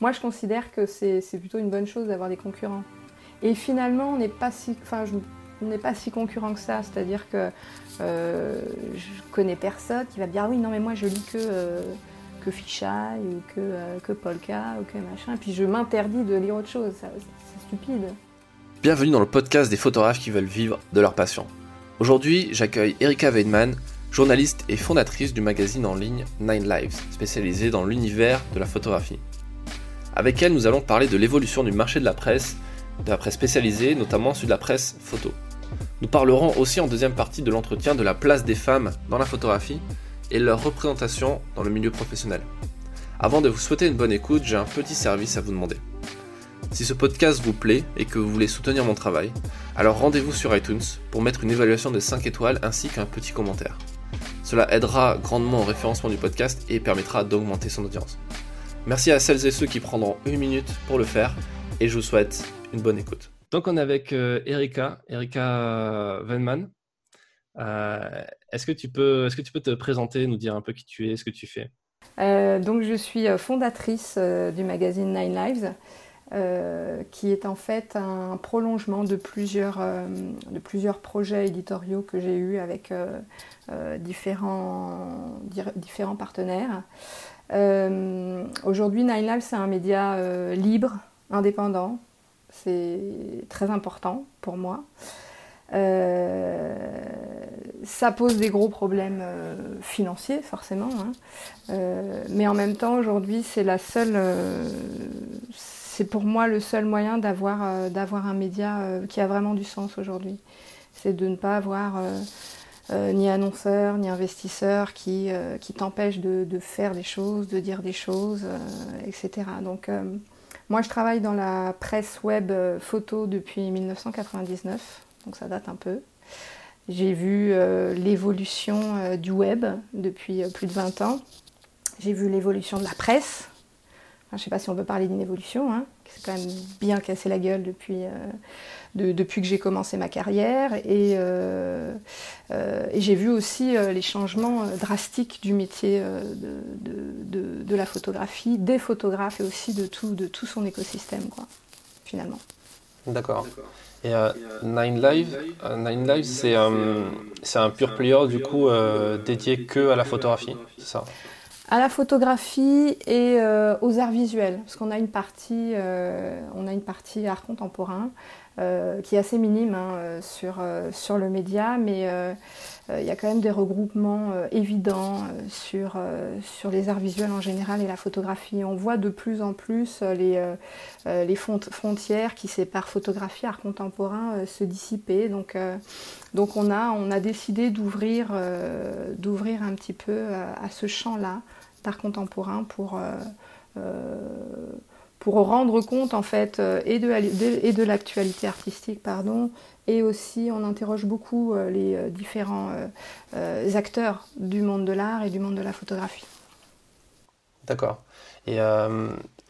moi, je considère que c'est plutôt une bonne chose d'avoir des concurrents. Et finalement, on n'est pas si, enfin, on n'est pas si concurrent que ça. C'est-à-dire que euh, je connais personne qui va me dire ah oui non mais moi je lis que euh, que ou que, euh, que Polka ou que machin. Et puis je m'interdis de lire autre chose. C'est stupide. Bienvenue dans le podcast des photographes qui veulent vivre de leur passion. Aujourd'hui, j'accueille Erika Weidman, journaliste et fondatrice du magazine en ligne Nine Lives, spécialisé dans l'univers de la photographie. Avec elle, nous allons parler de l'évolution du marché de la presse, de la presse spécialisée, notamment celui de la presse photo. Nous parlerons aussi en deuxième partie de l'entretien de la place des femmes dans la photographie et leur représentation dans le milieu professionnel. Avant de vous souhaiter une bonne écoute, j'ai un petit service à vous demander. Si ce podcast vous plaît et que vous voulez soutenir mon travail, alors rendez-vous sur iTunes pour mettre une évaluation de 5 étoiles ainsi qu'un petit commentaire. Cela aidera grandement au référencement du podcast et permettra d'augmenter son audience. Merci à celles et ceux qui prendront une minute pour le faire et je vous souhaite une bonne écoute. Donc on est avec euh, Erika, Erika Venman. Euh, est-ce que tu peux, est-ce que tu peux te présenter, nous dire un peu qui tu es, ce que tu fais? Euh, Donc je suis fondatrice du magazine Nine Lives. qui est en fait un prolongement de plusieurs, de plusieurs projets éditoriaux que j'ai eus avec différents, différents partenaires. Euh, aujourd'hui, Nine c'est un média euh, libre, indépendant. C'est très important pour moi. Euh, ça pose des gros problèmes financiers, forcément. Hein. mais en même temps, aujourd'hui, c'est la seule. c'est pour moi le seul moyen d'avoir un média qui a vraiment du sens aujourd'hui. C'est de ne pas avoir euh, ni annonceurs, ni investisseurs qui, euh, qui t'empêchent de, de, faire des choses, de dire des choses, euh, etc. Donc moi je travaille dans la presse web photo depuis 1999, donc ça date un peu. J'ai vu l'évolution du web depuis plus de 20 ans. J'ai vu l'évolution de la presse. je ne sais pas si on peut parler d'une évolution, hein, qui s'est quand même bien cassé la gueule depuis, depuis que j'ai commencé ma carrière. Et, euh, euh, j'ai vu aussi euh, les changements drastiques du métier de, de, la photographie, des photographes et aussi de tout, de tout son écosystème, quoi, finalement. D'accord. Et Nine Live, Nine Live c'est c'est un pur player du coup dédié que à la photographie, c'est ça? À la photographie et aux arts visuels, parce qu'on a une partie, on a une partie art contemporain euh, qui est assez minime hein, euh, sur, euh, sur le média, mais il y a quand même des regroupements évidents sur, sur les arts visuels en général et la photographie. On voit de plus en plus les, les frontières qui séparent photographie, art contemporain se dissiper. Donc, donc on, a, on a décidé d'ouvrir d'ouvrir un petit peu à ce champ-là d'art contemporain pour pour rendre compte en fait euh, et de, l'actualité artistique pardon et aussi on interroge beaucoup euh, les euh, différents acteurs du monde de l'art et du monde de la photographie. D'accord. Et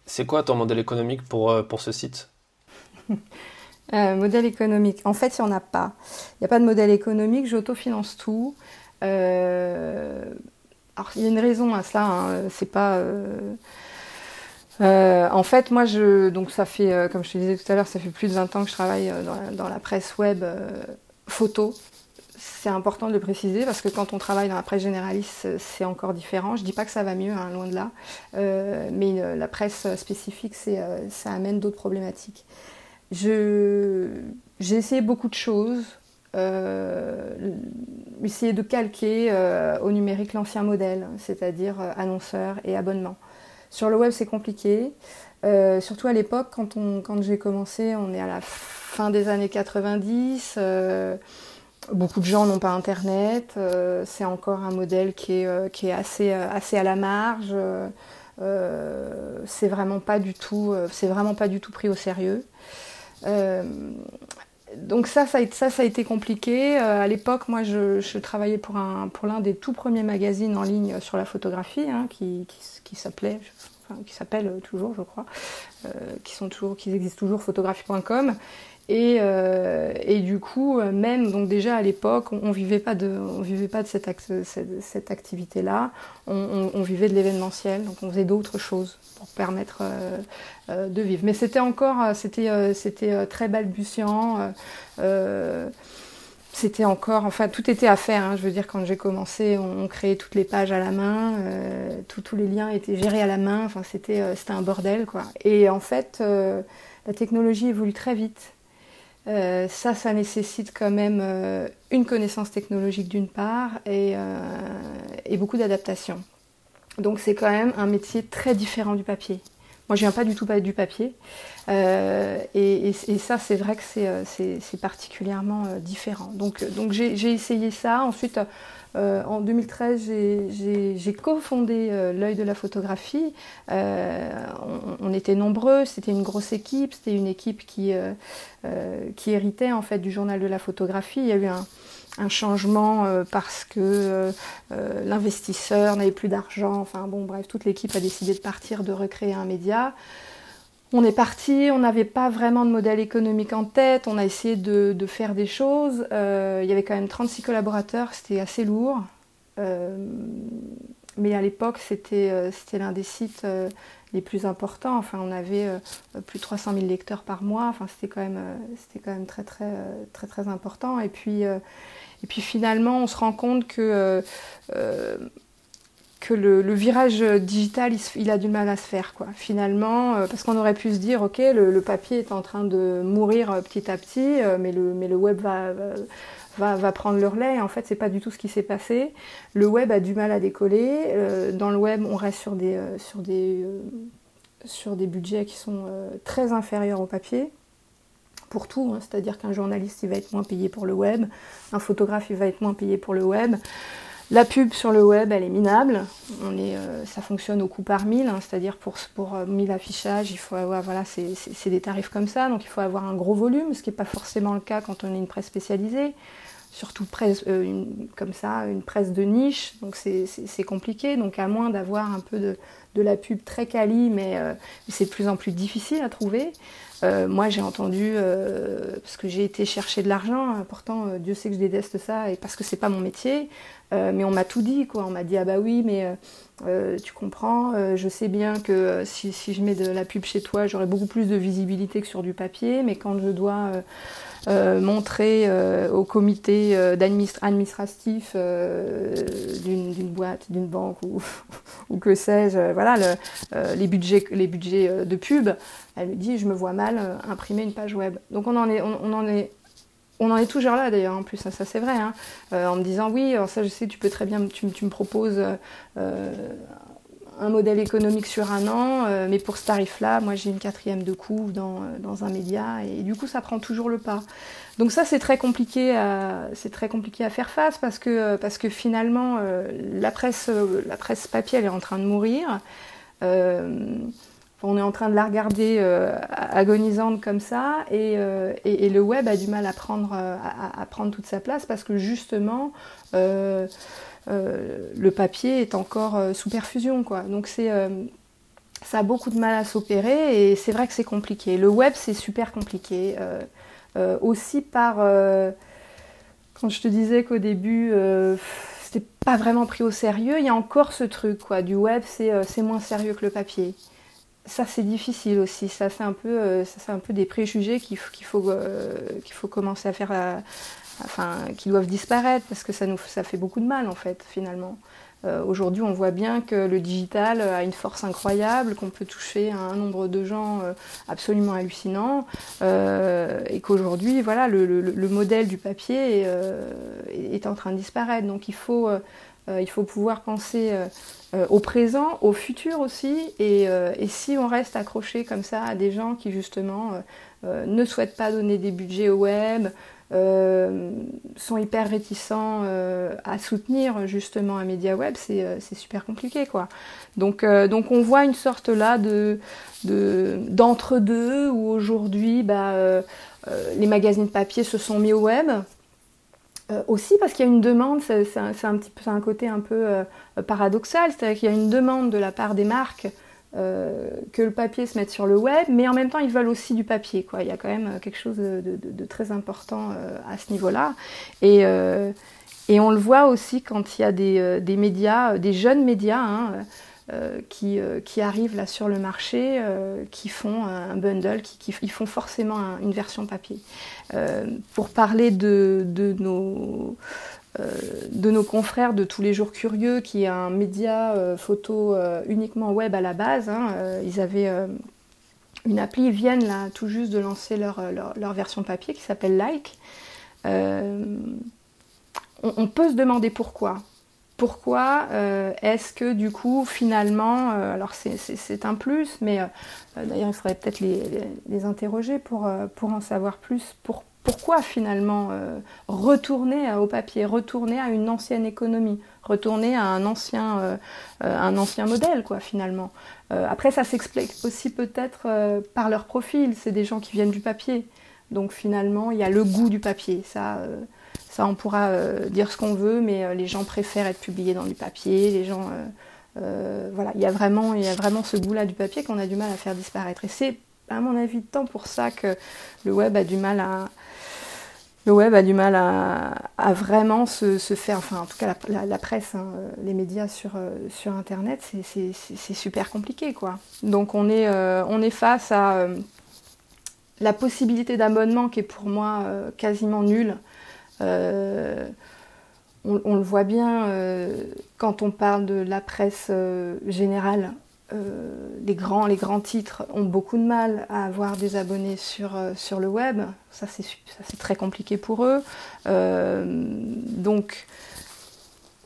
c'est quoi ton modèle économique pour, pour ce site? Modèle économique. En fait, il n'y en a pas. Il n'y a pas de modèle économique, j'autofinance tout. alors, il y a une raison à cela, hein. c'est pas euh, en fait, moi, je, donc ça fait, euh, comme je te disais tout à l'heure, ça fait plus de 20 ans que je travaille euh, dans, la, presse web photo. C'est important de le préciser parce que quand on travaille dans la presse généraliste, c'est encore différent. Je dis pas que ça va mieux, hein, loin de là, mais la presse spécifique, ça amène d'autres problématiques. j'ai essayé beaucoup de choses. essayer de calquer au numérique l'ancien modèle, c'est-à-dire annonceur et abonnement. Sur le web, c'est compliqué. Euh, surtout à l'époque, quand, j'ai commencé, on est à la fin des années 90. Euh, beaucoup de gens n'ont pas Internet. Euh, c'est encore un modèle qui est, assez, à la marge. c'est vraiment pas du tout, pris au sérieux. donc ça ça, a été compliqué. à l'époque, moi, je, travaillais pour, un, pour l'un des tout premiers magazines en ligne sur la photographie, hein, qui s'appelait, qui s'appelle toujours, je crois, euh, qui, sont toujours, qui existent toujours, photographie.com. Et, et, du coup, même donc déjà à l'époque, on, ne vivait pas de, on vivait pas de cette, activité-là. On, on, vivait de l'événementiel, donc on faisait d'autres choses pour permettre de vivre. Mais c'était encore, c'était, c'était très balbutiant c'était encore, enfin tout était à faire. Hein. Je veux dire, quand j'ai commencé, on, créait toutes les pages à la main, euh, tous les liens étaient gérés à la main. Enfin, c'était euh, un bordel, quoi. Et en fait, euh, la technologie évolue très vite. ça, ça nécessite quand même une connaissance technologique d'une part et, et beaucoup d'adaptation. Donc c'est quand même un métier très différent du papier. Moi, je viens pas du tout du papier. Euh, et, ça, c'est vrai que c'est euh, particulièrement euh, différent. Donc, j'ai essayé ça. Ensuite, en 2013, j'ai cofondé l'œil de la photographie. On, était nombreux, c'était une grosse équipe. C'était une équipe qui, qui héritait en fait du journal de la photographie. Il y a eu un, un changement parce que l'investisseur n'avait plus d'argent. Enfin bon, bref, toute l'équipe a décidé de partir, de recréer un média. On est parti, on n'avait pas vraiment de modèle économique en tête, on a essayé de, faire des choses. Euh, il y avait quand même 36 collaborateurs, c'était assez lourd. Euh, mais à l'époque, c'était euh, l'un des sites les plus importants. Enfin, on avait plus de 300 000 lecteurs par mois. Enfin, c'était quand même, quand même très, très, très, très important. Et puis, et puis finalement, on se rend compte que que le, virage digital, il, a du mal à se faire. Finalement, euh, parce qu'on aurait pu se dire, ok, le, papier est en train de mourir euh, petit à petit, euh, mais, le, mais le web va, va, prendre le relais. En fait, c'est pas du tout ce qui s'est passé. Le web a du mal à décoller. dans le web, on reste sur des, sur des, sur des budgets qui sont très inférieurs au papier pour tout, hein. c'est-à-dire qu'un journaliste il va être moins payé pour le web, un photographe il va être moins payé pour le web. La pub sur le web, elle est minable. On est, euh, ça fonctionne au coût par mille, hein. c'est-à-dire pour, pour 1000 euh, affichages, il faut avoir, voilà, c'est des tarifs comme ça, donc il faut avoir un gros volume, ce qui n'est pas forcément le cas quand on est une presse spécialisée. Surtout presse, euh, comme ça, une presse de niche, donc c'est compliqué. Donc à moins d'avoir un peu de, de, la pub très quali, mais c'est de plus en plus difficile à trouver. moi, j'ai entendu, parce que j'ai été chercher de l'argent, pourtant Dieu sait que je déteste ça, et parce que c'est pas mon métier. Euh, mais on m'a tout dit, quoi. On m'a dit ah bah oui, mais euh, euh, tu comprends, je sais bien que si, si, je mets de la pub chez toi, j'aurai beaucoup plus de visibilité que sur du papier, mais quand je dois montrer au comité administratif d'une boîte, d'une banque ou, que sais-je, voilà, le, les budgets, de pub, elle me dit je me vois mal imprimer une page web. Donc on en est, on en est on en est toujours là d'ailleurs, en plus, ça, c'est vrai, hein. euh, en me disant oui, ça je sais, tu peux très bien, tu, me proposes euh, un modèle économique sur un an, euh, mais pour ce tarif-là, moi j'ai une quatrième de coût dans, un média, et, du coup ça prend toujours le pas. Donc ça c'est très compliqué, c'est très compliqué à faire face parce que, parce que finalement la presse, la presse papier elle est en train de mourir on est en train de la regarder euh, agonisante comme ça, euh, et, le web a du mal à prendre, euh, à, prendre toute sa place parce que justement, le papier est encore sous perfusion. Quoi. Donc c'est, ça a beaucoup de mal à s'opérer, et c'est vrai que c'est compliqué. Le web, c'est super compliqué. aussi par... quand je te disais qu'au début c'était pas vraiment pris au sérieux, il y a encore ce truc quoi, du web, c'est moins sérieux que le papier ça c'est difficile aussi. Ça c'est un peu, euh, un peu des préjugés qu'il faut, euh, qu'il faut commencer à faire, euh, enfin, qui doivent disparaître parce que ça nous, ça fait beaucoup de mal en fait finalement. Aujourd'hui, on voit bien que le digital a une force incroyable, qu'on peut toucher un nombre de gens absolument hallucinant, et qu'aujourd'hui, voilà, le, modèle du papier est, est, en train de disparaître. Donc, il faut, il faut pouvoir penser euh, au présent, au futur aussi. Euh, et, si on reste accroché comme ça à des gens qui justement euh, ne souhaitent pas donner des budgets au web, sont hyper réticents à soutenir justement un média web, c'est super compliqué quoi. Donc, donc on voit une sorte là de d'entre-deux où aujourd'hui bah, les magazines papier se sont mis au web, euh, aussi parce qu'il y a une demande, c'est un, petit un côté un peu euh, paradoxal, c'est-à-dire qu'il y a une demande de la part des marques que le papier se mette sur le web, mais en même temps ils veulent aussi du papier. Il y a quand même quelque chose de, très important à ce niveau-là. Et, on le voit aussi quand il y a des, médias, des jeunes médias, hein, qui, arrivent là sur le marché, qui font un bundle, qui, font forcément une version papier. pour parler de, nos euh, de nos confrères de Tous les jours curieux, qui est un média euh, photo euh, uniquement web à la base. Hein, ils avaient une appli, ils viennent là tout juste de lancer leur, version papier qui s'appelle Like. On, peut se demander pourquoi. Pourquoi est-ce que du coup finalement, alors c'est un plus, mais d'ailleurs il faudrait peut-être les, interroger pour, en savoir plus. Pourquoi finalement euh, retourner au papier, retourner à une ancienne économie, retourner à un ancien, euh, euh, modèle, quoi, finalement. après, ça s'explique aussi peut-être par leur profil. C'est des gens qui viennent du papier. Donc finalement, il y a le goût du papier. Ça, ça on pourra dire ce qu'on veut, mais les gens préfèrent être publiés dans du papier. Les gens, voilà, il y a vraiment, il y a vraiment ce goût-là du papier qu'on a du mal à faire disparaître. Et c'est, à mon avis, tant pour ça que le web a du mal à, le web a du mal à, vraiment se, faire, enfin en tout cas la, presse, hein, les médias sur, euh, sur Internet, c'est super compliqué quoi. Donc on est, euh, on est face à euh, la possibilité d'abonnement qui est pour moi quasiment nulle. On, le voit bien quand on parle de la presse générale. Euh, les, grands, les grands titres ont beaucoup de mal à avoir des abonnés sur, euh, sur le web. Ça, c'est très compliqué pour eux. Euh, donc,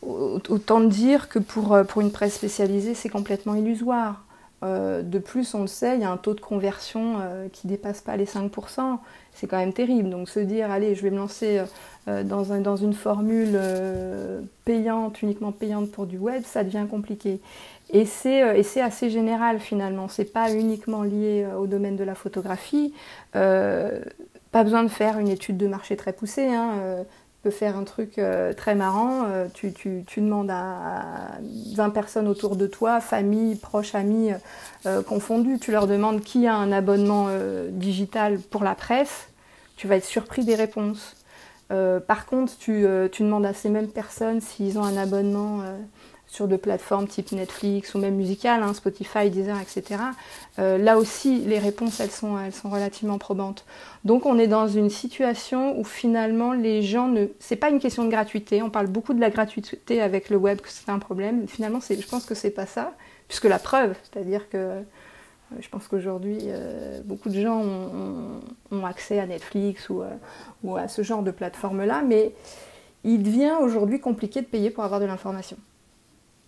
autant dire que pour, une presse spécialisée, c'est complètement illusoire. de plus, on le sait, il y a un taux de conversion qui ne dépasse pas les 5%. C'est quand même terrible. Donc se dire, allez, je vais me lancer dans, un, dans une formule payante, uniquement payante pour du web, ça devient compliqué. Euh, et c'est assez général finalement, c'est pas uniquement lié euh, au domaine de la photographie. Euh, pas besoin de faire une étude de marché très poussée. Hein. tu peux faire un truc très marrant. Tu, demandes à 20 personnes autour de toi, famille, proches, amis confondus. Tu leur demandes qui a un abonnement digital pour la presse. Tu vas être surpris des réponses. par contre, tu, tu, demandes à ces mêmes personnes s'ils ont un abonnement sur de plateformes type Netflix ou même musicales, hein, Spotify, Deezer, etc. Euh, là aussi, les réponses, elles sont, relativement probantes. Donc on est dans une situation où finalement les gens ne... C'est pas une question de gratuité, on parle beaucoup de la gratuité avec le web, que c'est un problème. Finalement, je pense que c'est pas ça, puisque la preuve, c'est-à-dire que euh, je pense qu'aujourd'hui, euh, beaucoup de gens ont, accès à Netflix ou, ou à ce genre de plateforme-là, mais il devient aujourd'hui compliqué de payer pour avoir de l'information.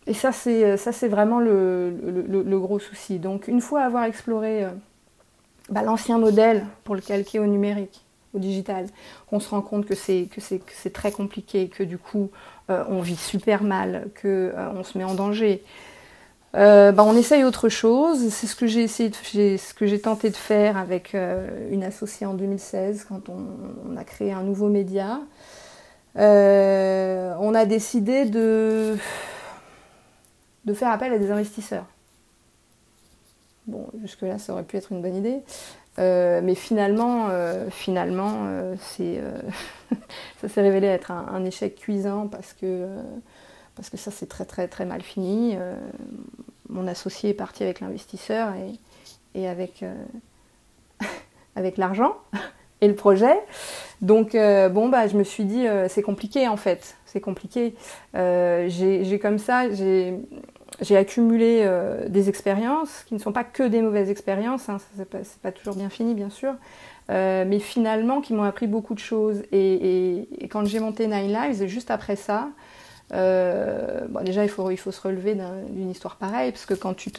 Et ça, c'est, euh, ça, c'est vraiment le, gros souci. Donc, une fois avoir exploré euh, bah, l'ancien modèle pour le calquer au numérique, au digital, on se rend compte que c'est, très compliqué, que du coup, euh, on vit super mal, qu'on on se met en danger. bah, on essaye autre chose. C'est ce que j'ai essayé, de, ce que j'ai tenté de faire avec une associée en 2016 quand on, on, a créé un nouveau média. on a décidé de de faire appel à des investisseurs. Bon, jusque-là, ça aurait pu être une bonne idée. Euh, mais finalement, euh, finalement euh, c'est, ça s'est révélé être un, échec cuisant parce que, ça s'est très très très mal fini. mon associé est parti avec l'investisseur et, et avec, avec l'argent et le projet. Donc bon bah je me suis dit c'est compliqué en fait, c'est compliqué. j'ai comme ça, j'ai j'ai accumulé euh, des expériences qui ne sont pas que des mauvaises expériences, hein, c'est pas, toujours bien fini bien sûr, euh, mais finalement qui m'ont appris beaucoup de choses. Et, quand j'ai monté Nine Lives, juste après ça, euh, bon, déjà il faut, il faut se relever d'une histoire pareille, parce que quand tu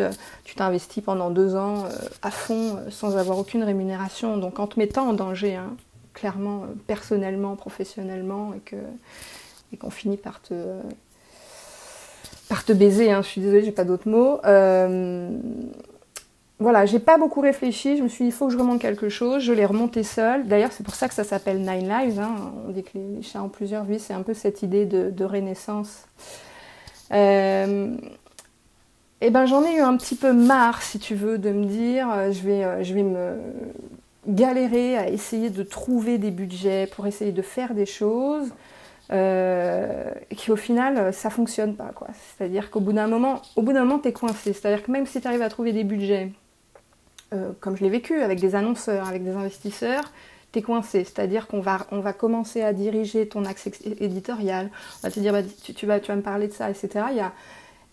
t'investis pendant deux ans à fond sans avoir aucune rémunération, donc en te mettant en danger, hein, clairement, personnellement, professionnellement, et qu'on finit par te par te baiser, hein, je suis désolée, j'ai pas d'autres mots. Euh, voilà, j'ai pas beaucoup réfléchi, je me suis dit, il faut que je remonte quelque chose, je l'ai remonté seule. D'ailleurs, c'est pour ça que ça s'appelle Nine Lives, hein. on dit que les, chats ont plusieurs vies, c'est un peu cette idée de, renaissance. Euh, eh ben, j'en ai eu un petit peu marre, si tu veux, de me dire, je vais, je vais me galérer à essayer de trouver des budgets pour essayer de faire des choses euh, qui au final ça fonctionne pas quoi. C'est-à-dire qu'au bout d'un moment, au bout d'un moment t'es coincé. C'est-à-dire que même si tu arrives à trouver des budgets, euh, comme je l'ai vécu avec des annonceurs, avec des investisseurs, t'es coincé. C'est-à-dire qu'on va, on va commencer à diriger ton axe éditorial. On va te dire bah, tu, vas, tu vas me parler de ça, etc.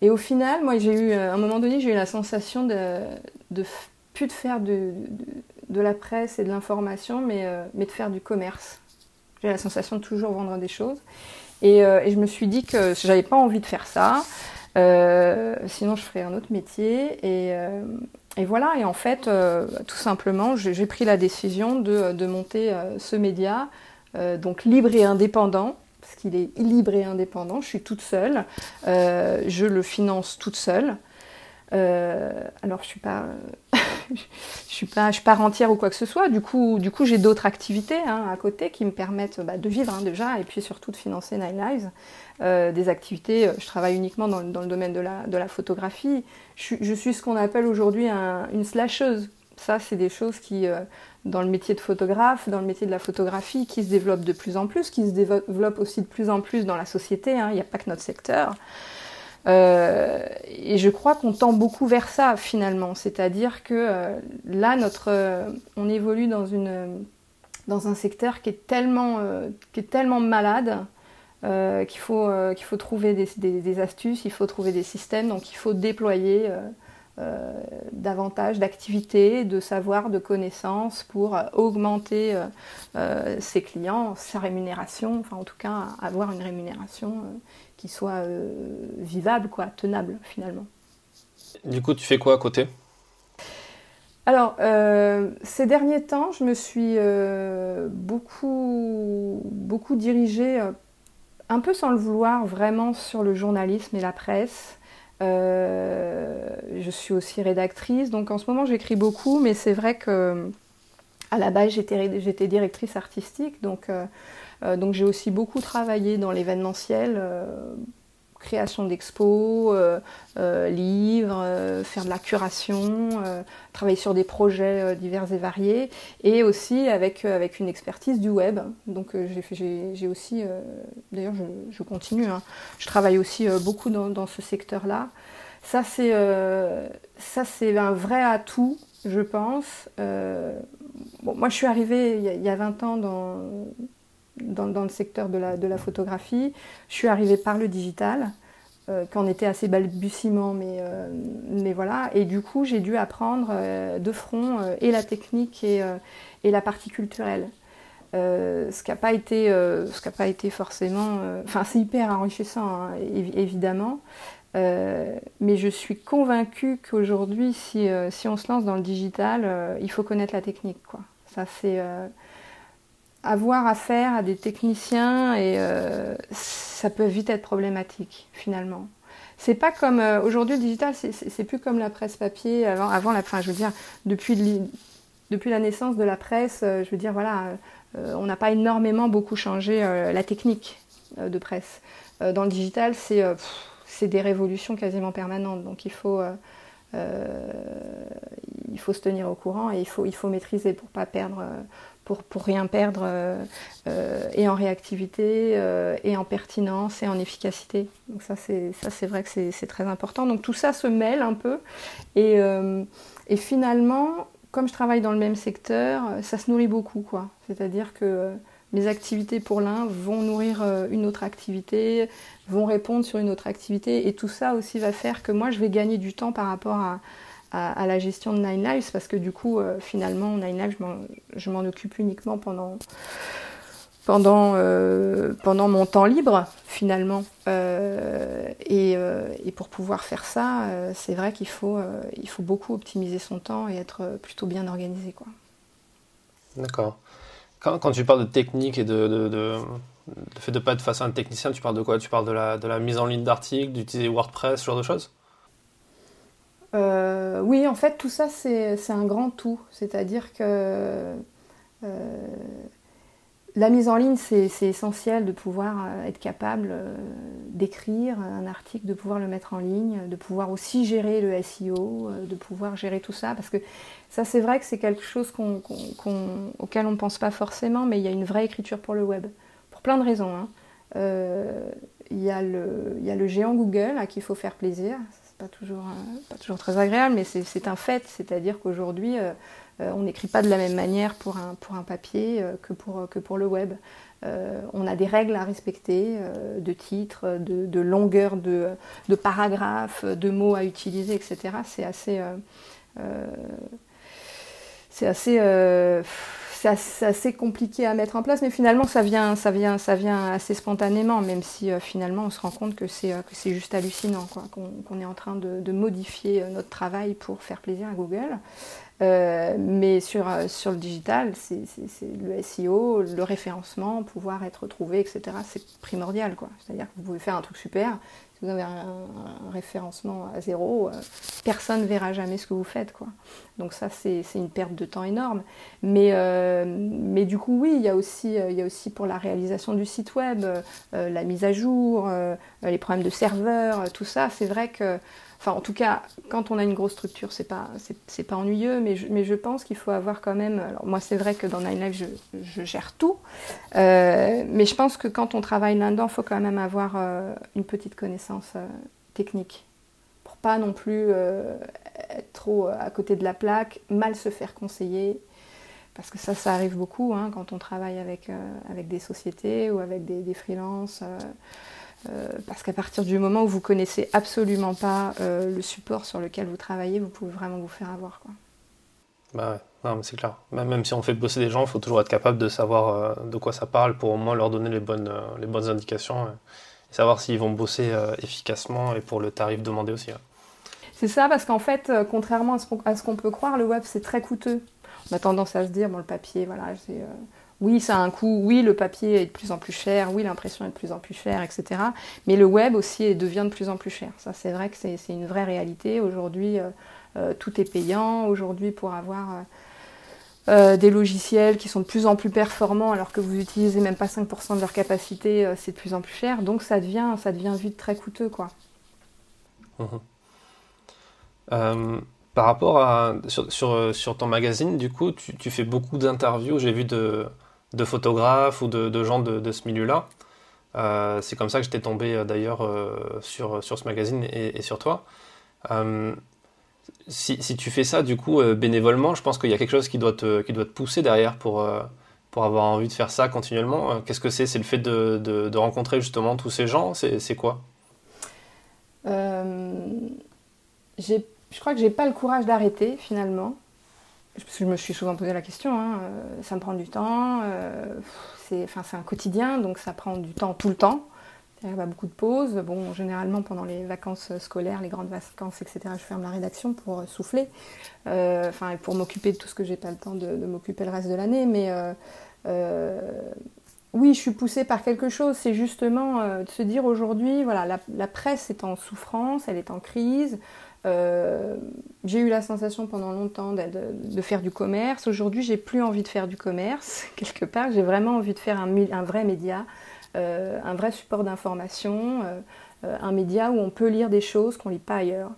Et au final, moi j'ai eu, euh, à un moment donné, j'ai eu la sensation de, de plus de faire de, la presse et de l'information, euh, mais de faire du commerce. J'ai la sensation de toujours vendre des choses. Et, euh, et je me suis dit que j'avais pas envie de faire ça. Euh, sinon, je ferais un autre métier. Et, et voilà. Et en fait, tout simplement, j'ai pris la décision de, de monter ce média, donc libre et indépendant, parce qu'il est libre et indépendant. Je suis toute seule. je le finance toute seule. alors, je suis pas je suis pas, je suis pas rentière ou quoi que ce soit. Du coup, du coup, j'ai d'autres activités hein, à côté qui me permettent bah, de vivre hein, déjà et puis surtout de financer Nine Lives. Euh, des activités, euh, je travaille uniquement dans, le domaine de la, photographie. Je, suis ce qu'on appelle aujourd'hui un, une slasheuse. Ça, c'est des choses qui, euh, dans le métier de photographe, dans le métier de la photographie, qui se développent de plus en plus, qui se développent aussi de plus en plus dans la société. Hein. Il n'y a pas que notre secteur. Euh, et je crois qu'on tend beaucoup vers ça finalement, c'est-à-dire que euh, là, notre, euh, on évolue dans, une, dans un secteur qui est tellement, qui est tellement malade qu'il faut, qu'il faut trouver des, des, des, astuces, il faut trouver des systèmes, donc il faut déployer davantage d'activités, de savoir, de connaissances pour augmenter ses clients, sa rémunération, enfin en tout cas avoir une rémunération qui soit euh, vivable, quoi, tenable finalement. Du coup, tu fais quoi à côté? Alors, euh, ces derniers temps, je me suis euh, beaucoup, beaucoup dirigée, un peu sans le vouloir, vraiment sur le journalisme et la presse. je suis aussi rédactrice, donc en ce moment j'écris beaucoup, mais c'est vrai que à la base j'étais directrice artistique, donc euh, donc j'ai aussi beaucoup travaillé dans l'événementiel, euh, création d'expos, euh, livres, faire de la curation, travailler sur des projets divers et variés, et aussi avec, une expertise du web. Donc j'ai aussi, d'ailleurs je, continue, hein. je travaille aussi beaucoup dans, ce secteur-là. Ça c'est un vrai atout, je pense. Bon, moi je suis arrivée il y, a, il y a 20 ans dans dans, le secteur de la, de la, photographie. Je suis arrivée par le digital, euh, quand on était assez balbutiement, mais, euh, mais voilà. Et du coup, j'ai dû apprendre euh, de front et la technique et, et, la partie culturelle. ce qui n'a pas, été, pas été forcément... Enfin, c'est hyper enrichissant, hein, évidemment. Mais je suis convaincue qu'aujourd'hui, si, si, on se lance dans le digital, il faut connaître la technique. Ça, c'est avoir affaire à des techniciens et euh, ça peut vite être problématique finalement. C'est pas comme euh, aujourd'hui le digital, c'est plus comme la presse papier avant, la fin. Je veux dire, depuis, depuis la naissance de la presse, euh, je veux dire voilà, on n'a pas énormément beaucoup changé la technique de presse. dans le digital, c'est c'est des révolutions quasiment permanentes. Donc il faut il faut se tenir au courant et il faut il faut maîtriser pour pas perdre pour, pour rien perdre euh, euh, et en réactivité euh, et en pertinence et en efficacité. Donc ça c'est ça c'est vrai que c'est très important. Donc tout ça se mêle un peu et, et, finalement comme je travaille dans le même secteur, ça se nourrit beaucoup quoi. C'est-à-dire que mes activités pour l'un vont nourrir une autre activité, vont répondre sur une autre activité et tout ça aussi va faire que moi je vais gagner du temps par rapport à la gestion de Nine Lives parce que du coup, euh, finalement, Nine Lives, je m'en occupe uniquement euh, pendant mon temps libre, finalement. Euh, et, pour pouvoir faire ça, c'est vrai qu'il faut, faut beaucoup optimiser son temps et être plutôt bien organisé. D'accord. Quand, tu parles de technique et de, de, de, fait de pas être face à un technicien, tu parles de quoi? Tu parles de la, de la mise en ligne d'articles, d'utiliser WordPress, ce genre de choses? Euh, oui, en fait, tout ça, c'est un grand tout. C'est-à-dire que euh, la mise en ligne, c'est essentiel de pouvoir euh, être capable euh, d'écrire un article, de pouvoir le mettre en ligne, de pouvoir aussi gérer le SEO, euh, de pouvoir gérer tout ça. Parce que ça, c'est vrai que c'est quelque chose auquel on ne pense pas forcément, mais il y a une vraie écriture pour le web. Pour plein de raisons. Hein. il, y a le, géant Google à qui il faut faire plaisir. C'est pas toujours, pas toujours très agréable, mais c'est un fait. C'est-à-dire qu'aujourd'hui, on n'écrit pas de la même manière pour un, papier euh, que, pour, le web. Euh, on a des règles à respecter, de titres, de, longueur de, paragraphes, de mots à utiliser, etc. C'est assez, compliqué à mettre en place, mais finalement ça vient, ça vient, ça vient assez spontanément, même si finalement on se rend compte que c'est, juste hallucinant, qu'on, est en train de, modifier notre travail pour faire plaisir à Google. Euh, mais sur, euh, sur le digital, c'est le SEO, le référencement, pouvoir être trouvé, etc. C'est primordial. C'est-à-dire que vous pouvez faire un truc super. Si vous avez un, référencement à zéro, euh, personne ne verra jamais ce que vous faites. Quoi. Donc ça, c'est une perte de temps énorme. Mais, mais du coup, oui, il y, a aussi, il y a aussi pour la réalisation du site web, la mise à jour, les problèmes de serveur, tout ça. C'est vrai que Enfin, en tout cas, quand on a une grosse structure, c'est pas, c'est, pas ennuyeux, mais je, mais je pense qu'il faut avoir quand même. Alors, moi, c'est vrai que dans Nine Live, je, je gère tout, euh, mais je pense que quand on travaille là-dedans, il faut quand même avoir euh, une petite connaissance euh, technique pour pas non plus être trop à côté de la plaque, mal se faire conseiller. Parce que ça, ça arrive beaucoup hein, quand on travaille avec, avec des sociétés ou avec des, freelances. Parce qu'à partir du moment où vous connaissez absolument pas euh, le support sur lequel vous travaillez, vous pouvez vraiment vous faire avoir. Quoi. Bah ouais, c'est clair. Même si on fait bosser des gens, il faut toujours être capable de savoir euh, de quoi ça parle pour au moins leur donner les bonnes, les bonnes indications et savoir s'ils vont bosser efficacement et pour le tarif demandé aussi. C'est ça, parce qu'en fait, contrairement à ce qu'on peut croire, le web c'est très coûteux. On a tendance à se dire, bon, le papier, voilà, c'est oui, ça a un coût, oui, le papier est de plus en plus cher, oui, l'impression est de plus en plus chère, etc. Mais le web aussi devient de plus en plus cher. Ça, c'est vrai que c'est une vraie réalité. Aujourd'hui, euh, euh, tout est payant. Aujourd'hui, pour avoir euh, des logiciels qui sont de plus en plus performants, alors que vous utilisez même pas 5% de leur capacité, c'est de plus en plus cher. Donc, ça devient, ça devient vite très coûteux, quoi. Mmh par rapport à sur, ton magazine, du coup, tu fais beaucoup d'interviews. J'ai vu de de photographes ou de, gens de, ce milieu-là. Euh, c'est comme ça que j'étais tombé euh, d'ailleurs euh, sur, sur ce magazine et, sur toi. Si, tu fais ça du coup bénévolement, je pense qu'il y a quelque chose qui doit te, qui doit te pousser derrière pour, pour avoir envie de faire ça continuellement. Qu'est-ce que c'est? C'est le fait de, de, rencontrer justement tous ces gens? C'est quoi? Je crois que j'ai pas le courage d'arrêter finalement parce que je me suis souvent posé la question, hein, euh, ça me prend du temps, euh, c'est un quotidien, donc ça prend du temps tout le temps. Il a beaucoup de pauses. Bon, généralement, pendant les vacances scolaires, les grandes vacances, etc., je ferme la rédaction pour euh, souffler, enfin, pour m'occuper de tout ce que j'ai pas le temps de, m'occuper le reste de l'année. Mais oui, je suis poussée par quelque chose. C'est justement de se dire aujourd'hui, voilà, la, presse est en souffrance, elle est en crise. Euh, j'ai eu la sensation pendant longtemps de, faire du commerce. Aujourd'hui, j'ai plus envie de faire du commerce. Quelque part, j'ai vraiment envie de faire un, vrai média, euh, un vrai support d'information, euh, un média où on peut lire des choses qu'on lit pas ailleurs.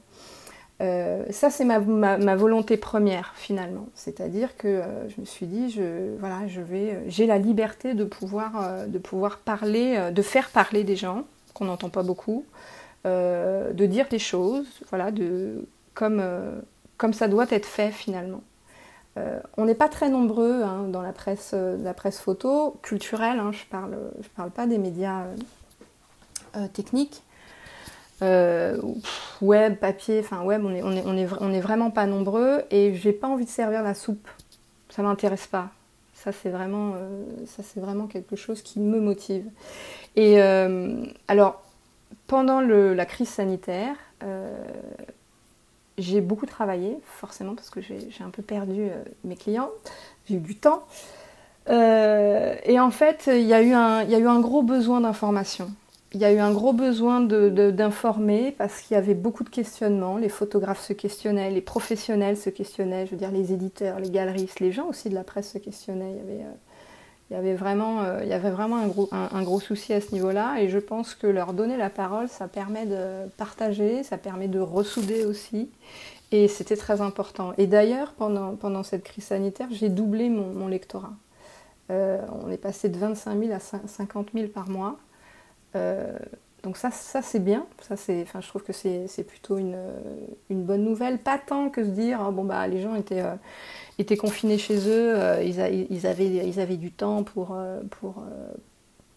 ça, c'est ma, volonté première finalement. C'est-à-dire que je me suis dit, voilà, je vais, j'ai la liberté de pouvoir, de pouvoir parler, de faire parler des gens qu'on n'entend pas beaucoup. Euh, de dire des choses, voilà, de, comme, euh, comme ça doit être fait finalement. Euh, on n'est pas très nombreux hein, dans la presse, la presse photo, culturelle, hein, je ne parle, je parle pas des médias techniques. web, papier, enfin web, on est, on, est, on, est, on est vraiment pas nombreux et j'ai pas envie de servir la soupe. Ça m'intéresse pas. Ça c'est vraiment, vraiment quelque chose qui me motive. Et alors pendant la crise sanitaire, euh, j'ai beaucoup travaillé, forcément, parce que j'ai un peu perdu euh, mes clients, j'ai eu du temps. Euh, et en fait, il y, a eu un, gros besoin d'information. Il y a eu un gros besoin d'informer parce qu'il y avait beaucoup de questionnements. Les photographes se questionnaient, les professionnels se questionnaient, je veux dire les éditeurs, les galeristes, les gens aussi de la presse se questionnaient. Il y avait vraiment, euh, il y avait vraiment un, gros, un, gros souci à ce niveau-là. Et je pense que leur donner la parole, ça permet de partager, ça permet de ressouder aussi. Et c'était très important. Et d'ailleurs, pendant, pendant cette crise sanitaire, j'ai doublé mon, lectorat. Euh, on est passé de 25 000 à 50 000 par mois. Euh, donc ça, ça c'est bien. Ça, je trouve que c'est, plutôt une, une, bonne nouvelle. Pas tant que se dire, oh, bon, bah, les gens étaient, étaient confinés chez eux, euh, ils, avaient, ils avaient du temps pour, euh, pour, euh,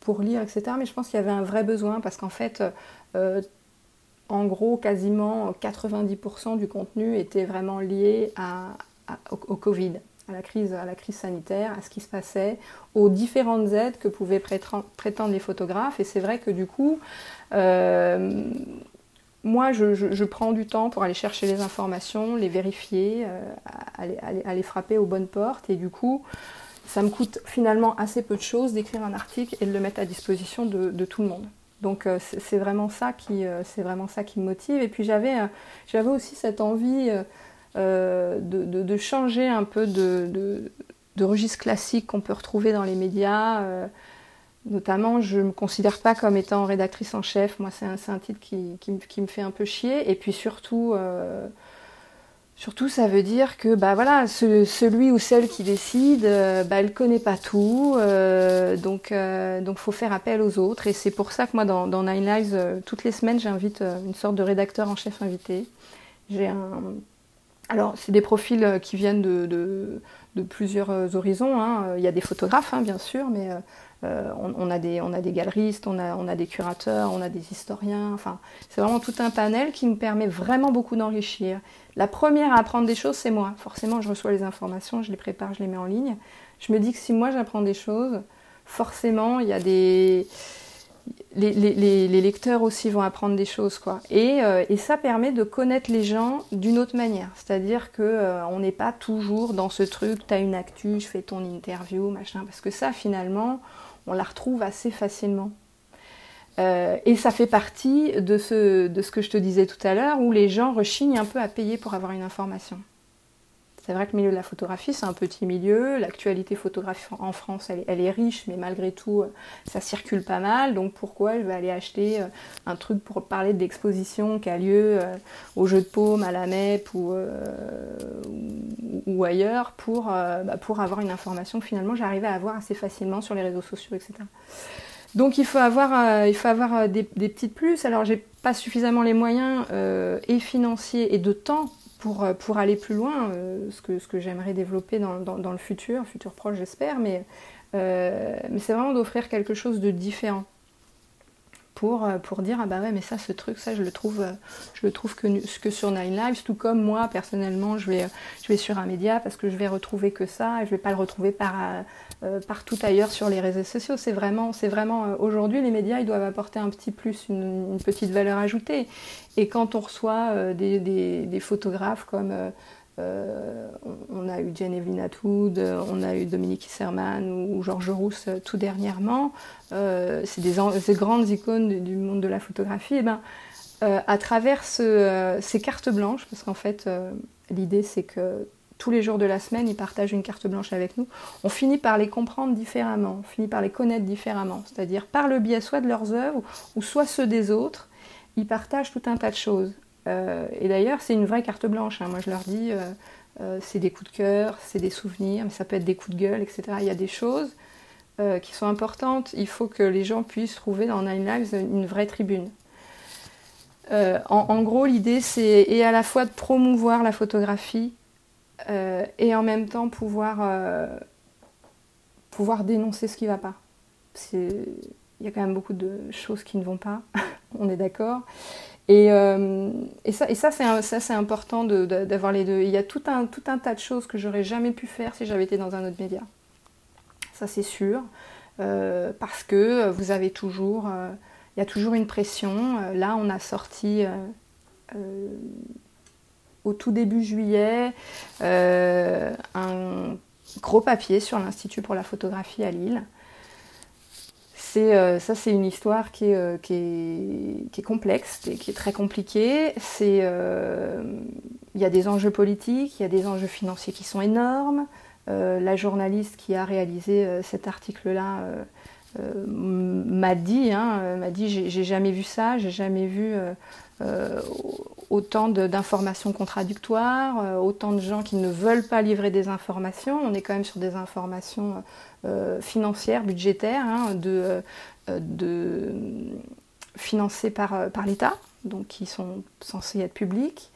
pour lire, etc. Mais je pense qu'il y avait un vrai besoin parce qu'en fait, en gros, quasiment 90% du contenu était vraiment lié à, au, Covid, à la, crise, à la crise sanitaire, à ce qui se passait, aux différentes aides que pouvaient prétendre les photographes. Et c'est vrai que du coup, moi, je, prends du temps pour aller chercher les informations, les vérifier, euh, aller, frapper aux bonnes portes. Et du coup, ça me coûte finalement assez peu de choses d'écrire un article et de le mettre à disposition de, tout le monde. Donc euh, c'est vraiment ça qui euh, vraiment ça qui me motive. Et puis j'avais j'avais aussi cette envie de, changer un peu de registre classique qu'on peut retrouver dans les médias. Notamment, je ne me considère pas comme étant rédactrice en chef. Moi, c'est un, titre qui, me fait un peu chier. Et puis surtout, euh, ça veut dire que bah, voilà, celui ou celle qui décide, euh, bah, elle ne connaît pas tout. Euh, donc, il faut faire appel aux autres. Et c'est pour ça que moi, dans, Nine Lives, toutes les semaines, j'invite une sorte de rédacteur en chef invité. J'ai un... Alors, c'est des profils qui viennent de, plusieurs horizons. Hein. Il y a des photographes, hein, bien sûr, mais euh, on, a des, on, a des, galeristes, on a, on a, des curateurs, on a des historiens. Enfin, c'est vraiment tout un panel qui nous permet vraiment beaucoup d'enrichir. La première à apprendre des choses, c'est moi. Forcément, je reçois les informations, je les prépare, je les mets en ligne. Je me dis que si moi j'apprends des choses, forcément, il y a des. Les, les, lecteurs aussi vont apprendre des choses. Quoi. Et, euh, et ça permet de connaître les gens d'une autre manière. C'est-à-dire qu'on euh, n'est pas toujours dans ce truc, tu as une actu, je fais ton interview, machin. Parce que ça, finalement, on la retrouve assez facilement. Euh, et ça fait partie de ce, de ce que je te disais tout à l'heure, où les gens rechignent un peu à payer pour avoir une information. C'est vrai que le milieu de la photographie, c'est un petit milieu. L'actualité photographique en France, elle, est riche, mais malgré tout, euh, ça circule pas mal. Donc pourquoi je vais aller acheter euh, un truc pour parler de l'exposition qui a lieu au Jeu de Paume, à la MEP ou, ailleurs pour, bah, pour avoir une information que finalement j'arrivais à avoir assez facilement sur les réseaux sociaux, etc. Donc il faut avoir, il faut avoir des, des petites plus. Alors j'ai pas suffisamment les moyens et financiers et de temps pour, euh, pour aller plus loin, euh, ce que, ce que j'aimerais développer dans, dans, le futur, futur proche j'espère, mais, euh, mais c'est vraiment d'offrir quelque chose de différent pour, pour dire ah bah ouais mais ça ce truc ça je le trouve je le trouve que, que sur Nine Lives tout comme moi personnellement je vais, je vais sur un média parce que je vais retrouver que ça et je vais pas le retrouver par, partout ailleurs sur les réseaux sociaux c'est vraiment c'est vraiment aujourd'hui les médias ils doivent apporter un petit plus une, petite valeur ajoutée et quand on reçoit euh, des, photographes comme euh, euh, on a eu Jane Evelyn Atwood, on a eu Dominique Isserman ou, Georges Rousse tout dernièrement, c'est des, grandes icônes du, monde de la photographie. Et eh ben, à travers ces cartes blanches, parce qu'en fait l'idée c'est que tous les jours de la semaine, ils partagent une carte blanche avec nous. On finit par les comprendre différemment, on finit par les connaître différemment, c'est-à-dire par le biais soit de leurs œuvres ou soit ceux des autres ils partagent tout un tas de choses. Euh, et d'ailleurs, c'est une vraie carte blanche. Hein. Moi, je leur dis, euh, euh, c'est des coups de cœur, c'est des souvenirs, mais ça peut être des coups de gueule, etc. Il y a des choses qui sont importantes. Il faut que les gens puissent trouver dans Nine Lives une vraie tribune. En, gros, l'idée, c'est et à la fois de promouvoir la photographie et en même temps pouvoir, pouvoir dénoncer ce qui ne va pas. Il y a quand même beaucoup de choses qui ne vont pas. on est d'accord. Et, euh, et, ça, et ça c'est important d'avoir les deux. Il y a tout un, tout un tas de choses que j'aurais jamais pu faire si j'avais été dans un autre média. Ça, c'est sûr. Euh, parce que vous avez toujours, euh, il y a toujours une pression. là, on a sorti au tout début juillet un gros papier sur l'Institut pour la photographie à Lille euh, ça, c'est une histoire qui est, euh, qui, est, complexe qui est très compliquée. Euh, il y a des enjeux politiques, il y a des enjeux financiers qui sont énormes. la journaliste qui a réalisé cet article-là m'a dit, hein, m'a dit, j'ai jamais vu ça, j'ai jamais vu autant d'informations contradictoires, autant de gens qui ne veulent pas livrer des informations. On est quand même sur des informations financières, budgétaires, hein, de, de, financées par, par l'État donc qui sont censés être publics.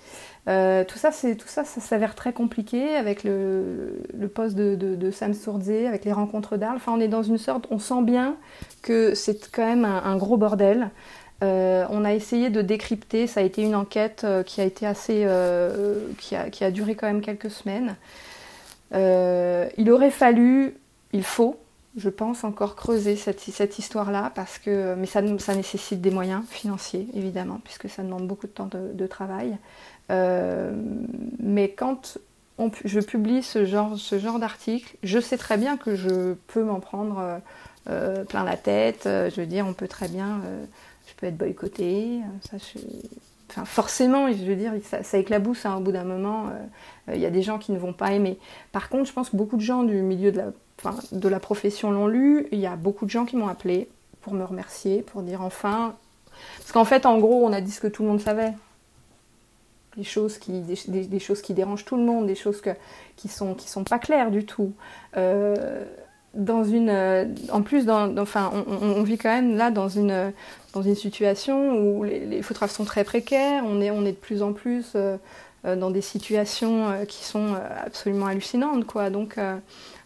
Euh, tout ça, tout ça, s'avère très compliqué avec le, poste de, Sam Sourdze, avec les rencontres d'Arles. Enfin, on est dans une sorte, on sent bien que c'est quand même un, gros bordel. Euh, on a essayé de décrypter. Ça a été une enquête euh, qui a été assez, qui a, qui, a, duré quand même quelques semaines. il aurait fallu, il faut je pense, encore creuser cette, histoire-là, parce que, mais ça, nécessite des moyens financiers, évidemment, puisque ça demande beaucoup de temps de, travail. Euh, mais quand je publie ce genre, d'article, je sais très bien que je peux m'en prendre euh, euh, plein la tête. Je veux dire, on peut très bien, être boycotté. Enfin, forcément, je veux dire, ça, éclabousse hein, au bout d'un moment. Il y a des gens qui ne vont pas aimer. Par contre, je pense que beaucoup de gens du milieu de la profession l'ont lu. Il y a beaucoup de gens qui m'ont appelé pour me remercier, pour dire enfin. Parce qu'en fait, en gros, on a dit ce que tout le monde savait. Des choses qui, dérangent tout le monde, des choses qui sont, qui sont pas claires du tout. Euh, dans une, euh, en plus, enfin, on, vit quand même là dans une, dans une situation où les, photographes sont très précaires. On est, on est de plus en plus euh, dans des situations qui sont absolument hallucinantes, quoi. Donc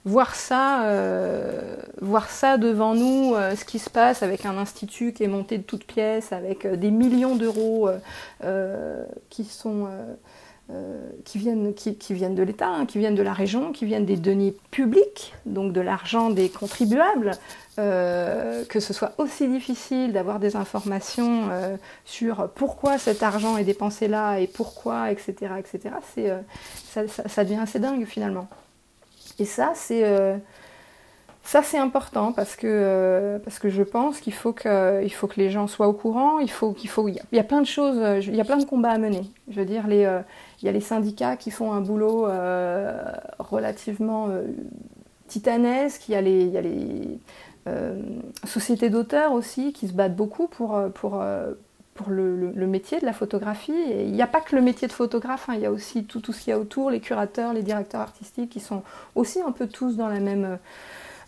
voir ça, euh, voir ça devant nous, euh, ce qui se passe avec un institut qui est monté de toutes pièces, avec euh, des millions d'euros qui sont qui viennent, qui, viennent de l'État, hein, qui viennent de la région, qui viennent des deniers publics, donc de l'argent des contribuables, que ce soit aussi difficile d'avoir des informations sur pourquoi cet argent est dépensé là et pourquoi, etc., etc., c'est, ça devient assez dingue finalement. Et ça, c'est euh, ça c'est important parce que euh, parce que je pense qu'il faut que faut que les gens soient au courant. Il faut qu'il faut il y, a plein de choses, il y a plein de combats à mener. Je veux dire les euh, il y a les syndicats qui font un boulot relativement titanesque. Il y a les il y a les sociétés d'auteurs aussi qui se battent beaucoup pour pour pour le, métier de la photographie. Et il n'y a pas que le métier de photographe, hein. il y a aussi tout, tout ce qu'il y a autour, les curateurs, les directeurs artistiques qui sont aussi un peu tous dans, la même,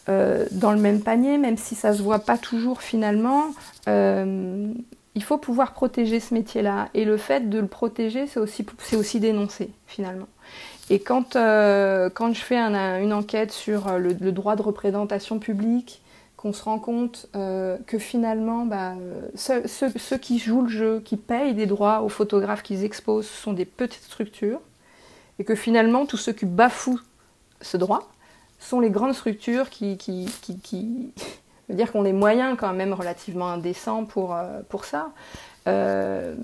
euh, dans le même panier, même si ça se voit pas toujours finalement. Euh, il faut pouvoir protéger ce métier-là. Et le fait de le protéger, c'est aussi, dénoncer finalement. Et quand, euh, je fais une enquête sur le, le, droit de représentation publique, qu'on se rend compte euh, que finalement, bah, ceux, qui jouent le jeu, qui payent des droits aux photographes qu'ils exposent, sont des petites structures, et que finalement, tous ceux qui bafouent ce droit sont les grandes structures qui, dire qu'on est moyens quand même relativement indécents pour, euh, pour ça. Euh,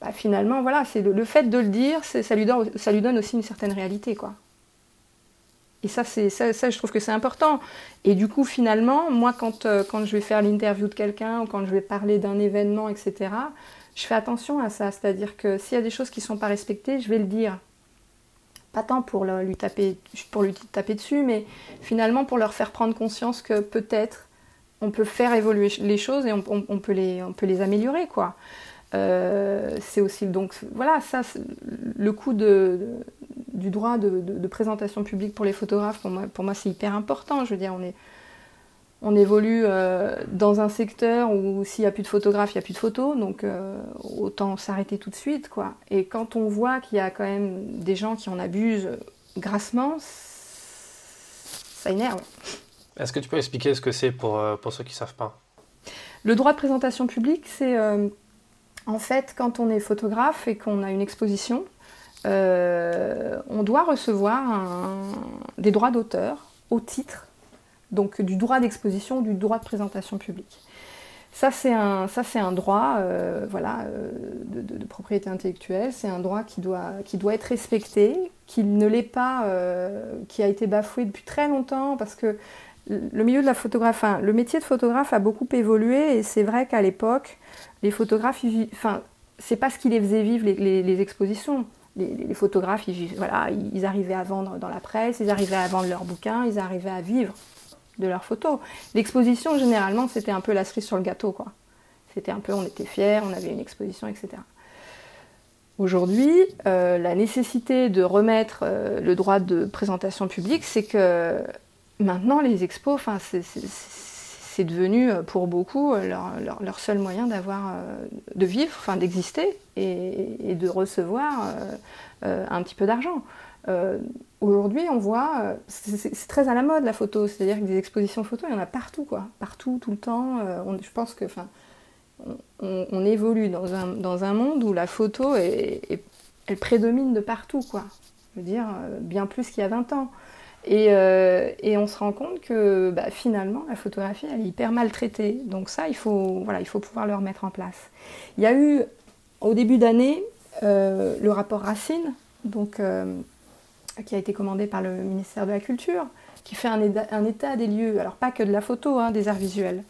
bah, finalement, voilà, c'est le, fait de le dire, ça lui, donne, ça lui donne aussi une certaine réalité, quoi. Et ça, c'est ça, ça, je trouve que c'est important. Et du coup, finalement, moi, quand, euh, quand je vais faire l'interview de quelqu'un ou quand je vais parler d'un événement, etc., je fais attention à ça. C'est-à-dire que s'il y a des choses qui ne sont pas respectées, je vais le dire. Pas tant pour lui, taper, pour lui taper dessus, mais finalement pour leur faire prendre conscience que peut-être on peut faire évoluer les choses et on, peut, les, améliorer, quoi. Euh, c'est aussi donc voilà ça le de, du droit de, présentation publique pour les photographes pour moi, c'est hyper important je veux on évolue euh, dans un secteur où s'il n'y a plus de photographes, il n'y a plus de photos, donc euh, autant s'arrêter tout de suite. Et quand on voit qu'il y a quand même des gens qui en abusent grassement, ça énerve. Est-ce que tu peux expliquer ce que c'est pour, pour ceux qui ne savent pas? Le droit de présentation publique, c'est en fait, quand on est photographe et qu'on a une exposition, euh, on doit recevoir des droits d'auteur au titre donc du droit d'exposition, du droit de présentation publique. Ça, c'est un, ça, un droit euh, voilà, euh, de, propriété intellectuelle, c'est un droit qui doit, qui doit être respecté, qui ne l'est pas, qui a été bafoué depuis très longtemps, parce que le milieu de la photographie, le métier de photographe a beaucoup évolué, et c'est vrai qu'à l'époque, les photographes, enfin, c'est pas ce qui les faisait vivre les, expositions. les, photographes, ils, voilà, ils arrivaient à vendre dans la presse, ils arrivaient à vendre leurs bouquins, ils arrivaient à vivre de leurs photos. L'exposition, généralement, c'était un peu la cerise sur le gâteau, quoi. C'était un peu, on était fiers, on avait une exposition, etc. Aujourd'hui, euh, la nécessité de remettre euh, le droit de présentation publique, c'est que maintenant, les expos, c'est devenu euh, pour beaucoup leur, seul moyen d'avoir, de vivre, enfin, d'exister et, de recevoir un petit peu d'argent. Aujourd'hui, on voit, c'est très à la mode la photo, c'est-à-dire que des expositions photo, il y en a partout, quoi, partout, tout le temps. je pense que, enfin, on, évolue dans un, dans un, monde où la photo, elle prédomine de partout, quoi. Je veux dire, euh, bien plus qu'il y a 20 ans. Euh, et, on se rend compte que bah, finalement, la photographie, elle est hyper maltraitée. Donc ça, il faut, voilà, il faut pouvoir le remettre en place. Il y a eu, au début d'année, euh, le rapport Racine, donc, qui a été commandé par le ministère de la Culture, qui fait un, un état des lieux, alors pas que de la photo, hein, des arts visuels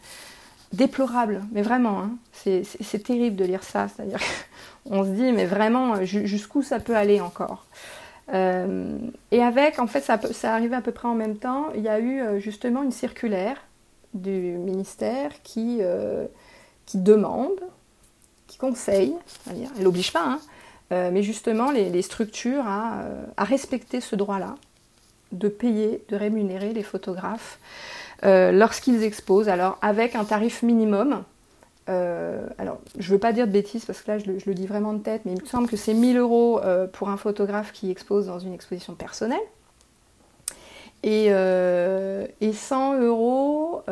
déplorable, mais vraiment, hein. c'est terrible de lire ça. C'est-à-dire qu'on se dit, mais vraiment, jusqu'où ça peut aller encore? Euh, Et avec, en fait, ça, ça arrivait à peu près en même temps, il y a eu euh, justement une circulaire du ministère qui, euh, qui demande, qui conseille, elle n'oblige pas, hein, mais justement les, structures à, respecter ce droit-là, de payer, de rémunérer les photographes lorsqu'ils exposent, alors avec un tarif minimum. Euh, alors, je ne veux pas dire de bêtises parce que là, je le, dis vraiment de tête, mais il me semble que c'est 1000 euros euh, pour un photographe qui expose dans une exposition personnelle et, et 100 euros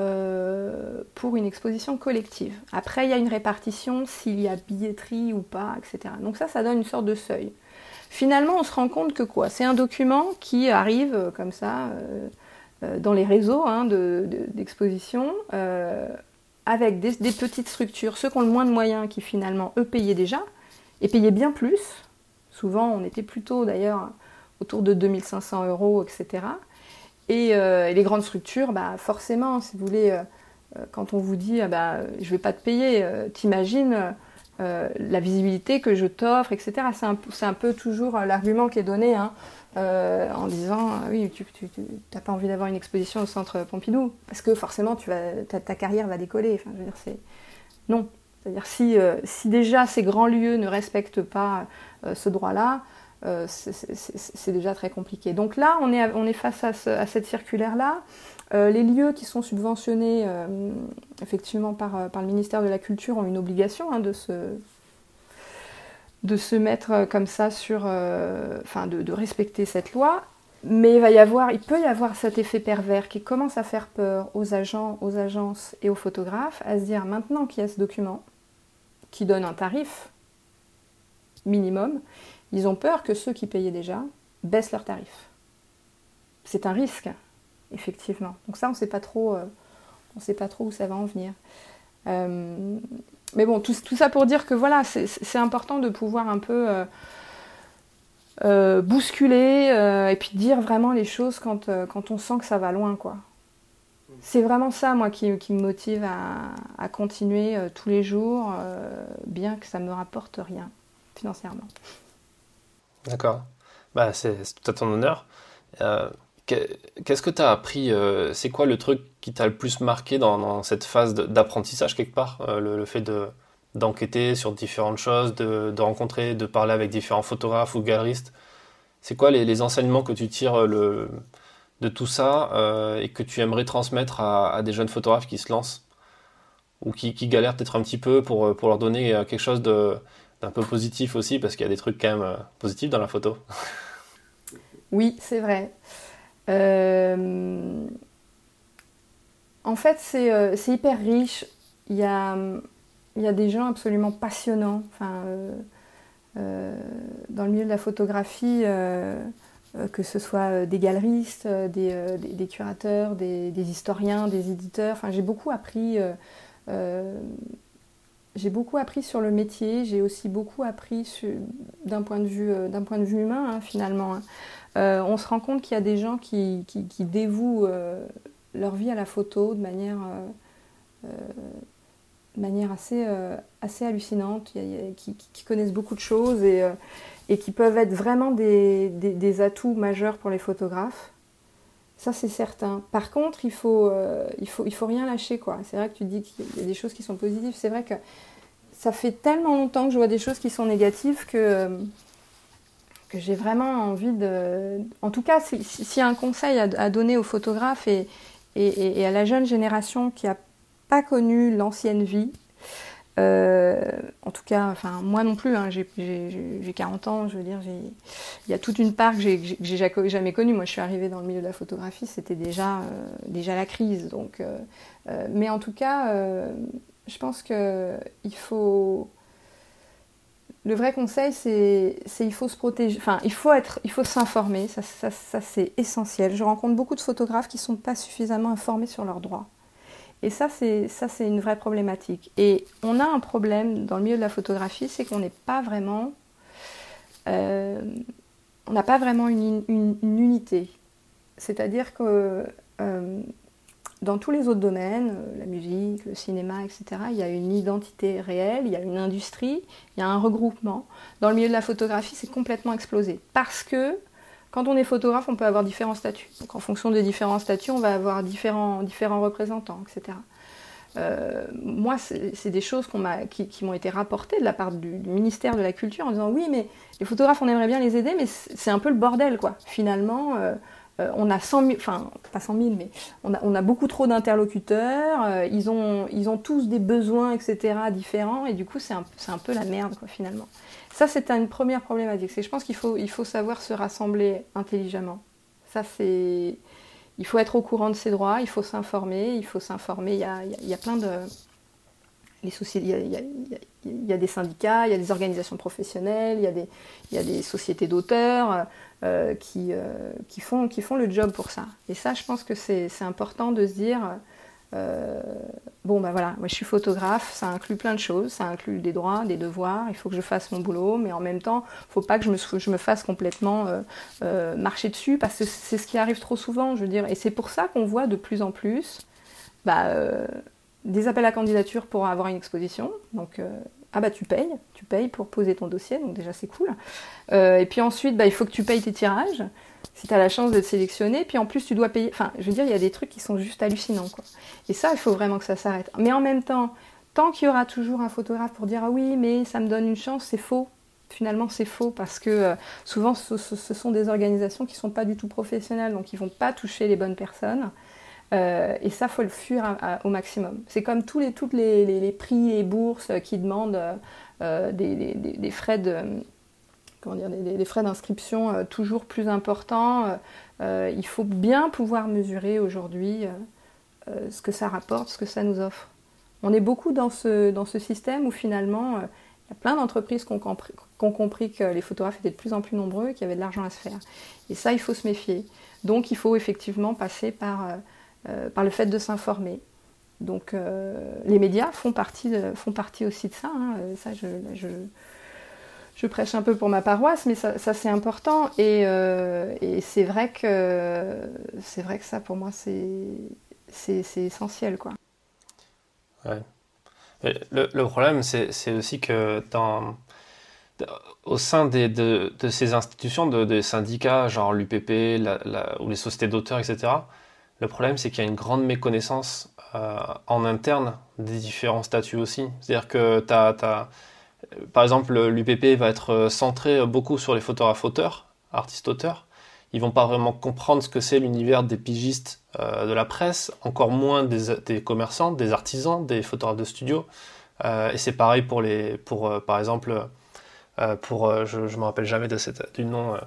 pour une exposition collective. Après, il y a une répartition s'il y a billetterie ou pas, etc. Donc ça, ça donne une sorte de seuil. Finalement, on se rend compte que quoi? C'est un document qui arrive comme ça euh, dans les réseaux hein, d'exposition, euh, avec des, petites structures, ceux qui ont le moins de moyens, qui finalement, eux, payaient déjà, et payaient bien plus. Souvent, on était plutôt d'ailleurs autour de 2500 euros, etc. Euh, et, les grandes structures, bah, forcément, si vous voulez, quand on vous dit ah bah, je ne vais pas te payer, t'imagines la visibilité que je t'offre, etc. C'est un, peu toujours l'argument qui est donné. Hein. Euh, en disant ah oui, tu n'as pas envie d'avoir une exposition au centre Pompidou parce que forcément tu vas, ta, carrière va décoller. Non. C'est-à-dire si, euh, si déjà ces grands lieux ne respectent pas euh, ce droit-là, c'est déjà très compliqué. Donc là, on est, on est face à, cette circulaire-là. les lieux qui sont subventionnés effectivement par, par, le ministère de la Culture ont une obligation hein, de se de se mettre euh, comme ça sur, euh, enfin, de, respecter cette loi. Mais il va y avoir, il peut y avoir cet effet pervers qui commence à faire peur aux agents, aux agences et aux photographes, à se dire maintenant qu'il y a ce document qui donne un tarif minimum, ils ont peur que ceux qui payaient déjà baissent leur tarif. C'est un risque, effectivement. Donc ça, on ne sait pas trop, euh, on sait pas trop où ça va en venir mais bon, tout, ça pour dire que voilà, c'est important de pouvoir un peu euh, euh, bousculer euh, et puis dire vraiment les choses quand, quand, on sent que ça va loin, quoi. C'est vraiment ça, moi, qui, me motive à, continuer tous les jours, bien que ça ne me rapporte rien financièrement. D'accord. Bah, c'est tout à ton honneur. Qu'est-ce que tu as appris C'est quoi le truc qui t'a le plus marqué dans, cette phase d'apprentissage quelque part euh, le, fait d'enquêter sur différentes choses, de, rencontrer, de parler avec différents photographes ou galeristes? C'est quoi les, enseignements que tu tires euh, de tout ça euh, et que tu aimerais transmettre à, des jeunes photographes qui se lancent? Ou qui, galèrent peut-être un petit peu pour leur donner quelque chose d'un peu positif aussi parce qu'il y a des trucs quand même positifs dans la photo? Oui, c'est vrai. Euh, en fait, euh, c'est hyper riche. Il y a, des gens absolument passionnants. Euh, euh, dans le milieu de la photographie, que ce soit des galeristes, des, curateurs, des, historiens, des éditeurs. Enfin, j'ai beaucoup appris. j'ai beaucoup appris sur le métier. J'ai aussi beaucoup appris d'un point de vue, d'un point de vue humain, hein, finalement. Hein. On se rend compte qu'il y a des gens qui, dévouent leur vie à la photo de manière, euh, euh, manière assez, euh, assez hallucinante, qui, connaissent beaucoup de choses et, qui peuvent être vraiment des, des, atouts majeurs pour les photographes. Ça, c'est certain. Par contre, il faut, euh, il faut, il faut rien lâcher. C'est vrai que tu dis qu'il y a des choses qui sont positives. C'est vrai que ça fait tellement longtemps que je vois des choses qui sont négatives que, que j'ai vraiment envie de... En tout cas, s'il y a un conseil à, donner aux photographes et, à la jeune génération qui n'a pas connu l'ancienne vie, euh, en tout cas, enfin moi non plus, hein, j'ai 40 ans, je veux dire, il y a toute une part que j'ai jamais connue. Moi, je suis arrivée dans le milieu de la photographie, c'était déjà, euh, déjà la crise. Donc, euh, mais en tout cas, je pense qu'il faut. Le vrai conseil, c'est il faut se protéger, enfin, il faut être, il faut s'informer, ça, ça, ça c'est essentiel. Je rencontre beaucoup de photographes qui ne sont pas suffisamment informés sur leurs droits. Et ça, c'est ça, c'est une vraie problématique. Et on a un problème dans le milieu de la photographie, c'est qu'on n'est pas vraiment, euh, on n'a pas vraiment une, unité. C'est-à-dire que euh, dans tous les autres domaines, la musique, le cinéma, etc., il y a une identité réelle, il y a une industrie, il y a un regroupement. Dans le milieu de la photographie, c'est complètement explosé parce que quand on est photographe, on peut avoir différents statuts. Donc en fonction des différents statuts, on va avoir différents, différents représentants, etc. Euh, moi, c'est des choses qui, m'ont été rapportées de la part du, ministère de la Culture en disant oui, mais les photographes, on aimerait bien les aider, mais c'est un peu le bordel, quoi. Finalement, euh, euh, on a 100 000, enfin pas 100 000, mais on a, beaucoup trop d'interlocuteurs, ils, ont, ils ont tous des besoins, etc., différents, et du coup, c'est un, un peu la merde, finalement. Ça, c'est une première problématique. C'est je pense qu'il faut, il faut savoir se rassembler intelligemment. Ça, c'est. Il faut être au courant de ses droits, il faut s'informer, il faut s'informer. Il y a, il y a plein de. Il, y a, des syndicats, il y a des organisations professionnelles, il y a des, sociétés d'auteurs euh, qui, euh, qui, font, le job pour ça. Et ça, je pense que c'est important de se dire euh, bon, ben voilà, moi je suis photographe, ça inclut plein de choses, ça inclut des droits, des devoirs, il faut que je fasse mon boulot, mais en même temps, il ne faut pas que je me, je me fasse complètement marcher dessus, parce que c'est ce qui arrive trop souvent, je veux dire, et c'est pour ça qu'on voit de plus en plus bah, des appels à candidature pour avoir une exposition, donc ah bah tu payes, tu payes pour poser ton dossier, donc déjà c'est cool. et puis ensuite, bah, il faut que tu payes tes tirages si tu as la chance d'être sélectionné, puis en plus tu dois payer. Enfin, je veux dire, il y a des trucs qui sont juste hallucinants. Et ça, il faut vraiment que ça s'arrête. Mais en même temps, tant qu'il y aura toujours un photographe pour dire ah oui, mais ça me donne une chance, c'est faux. Finalement, c'est faux parce que euh, souvent, ce, sont des organisations qui ne sont pas du tout professionnelles, donc ils vont pas toucher les bonnes personnes. Euh, et ça, faut le fuir au maximum. C'est comme tous les, toutes les, prix et bourses qui demandent euh, des, frais de comment dire, des, frais d'inscription euh, toujours plus importants. Euh, euh, il faut bien pouvoir mesurer aujourd'hui ce que ça rapporte, ce que ça nous offre. On est beaucoup dans ce, dans ce système où finalement, il y a plein d'entreprises qui ont, compris, que les photographes étaient de plus en plus nombreux et qu'il y avait de l'argent à se faire. Et ça, il faut se méfier. Donc il faut effectivement passer par, par le fait de s'informer. Donc les médias font partie, font partie aussi de ça. Hein. Ça, je, je, prêche un peu pour ma paroisse, mais ça, c'est important. Euh, et, c'est vrai que vrai que ça, pour moi, c'est essentiel, quoi. Ouais. Le, problème, c'est aussi que dans, au sein des, de, ces institutions, de, des syndicats, genre l'UPP ou les sociétés d'auteurs, etc., le problème, c'est qu'il y a une grande méconnaissance euh, en interne des différents statuts aussi. C'est-à-dire que tu par exemple, l'UPP va être centré beaucoup sur les photographes auteurs, artistes auteurs. Ils vont pas vraiment comprendre ce que c'est l'univers des pigistes euh, de la presse, encore moins des, commerçants, des artisans, des photographes de studio. Euh, et c'est pareil pour les, par exemple, pour, je, ne me rappelle jamais du nom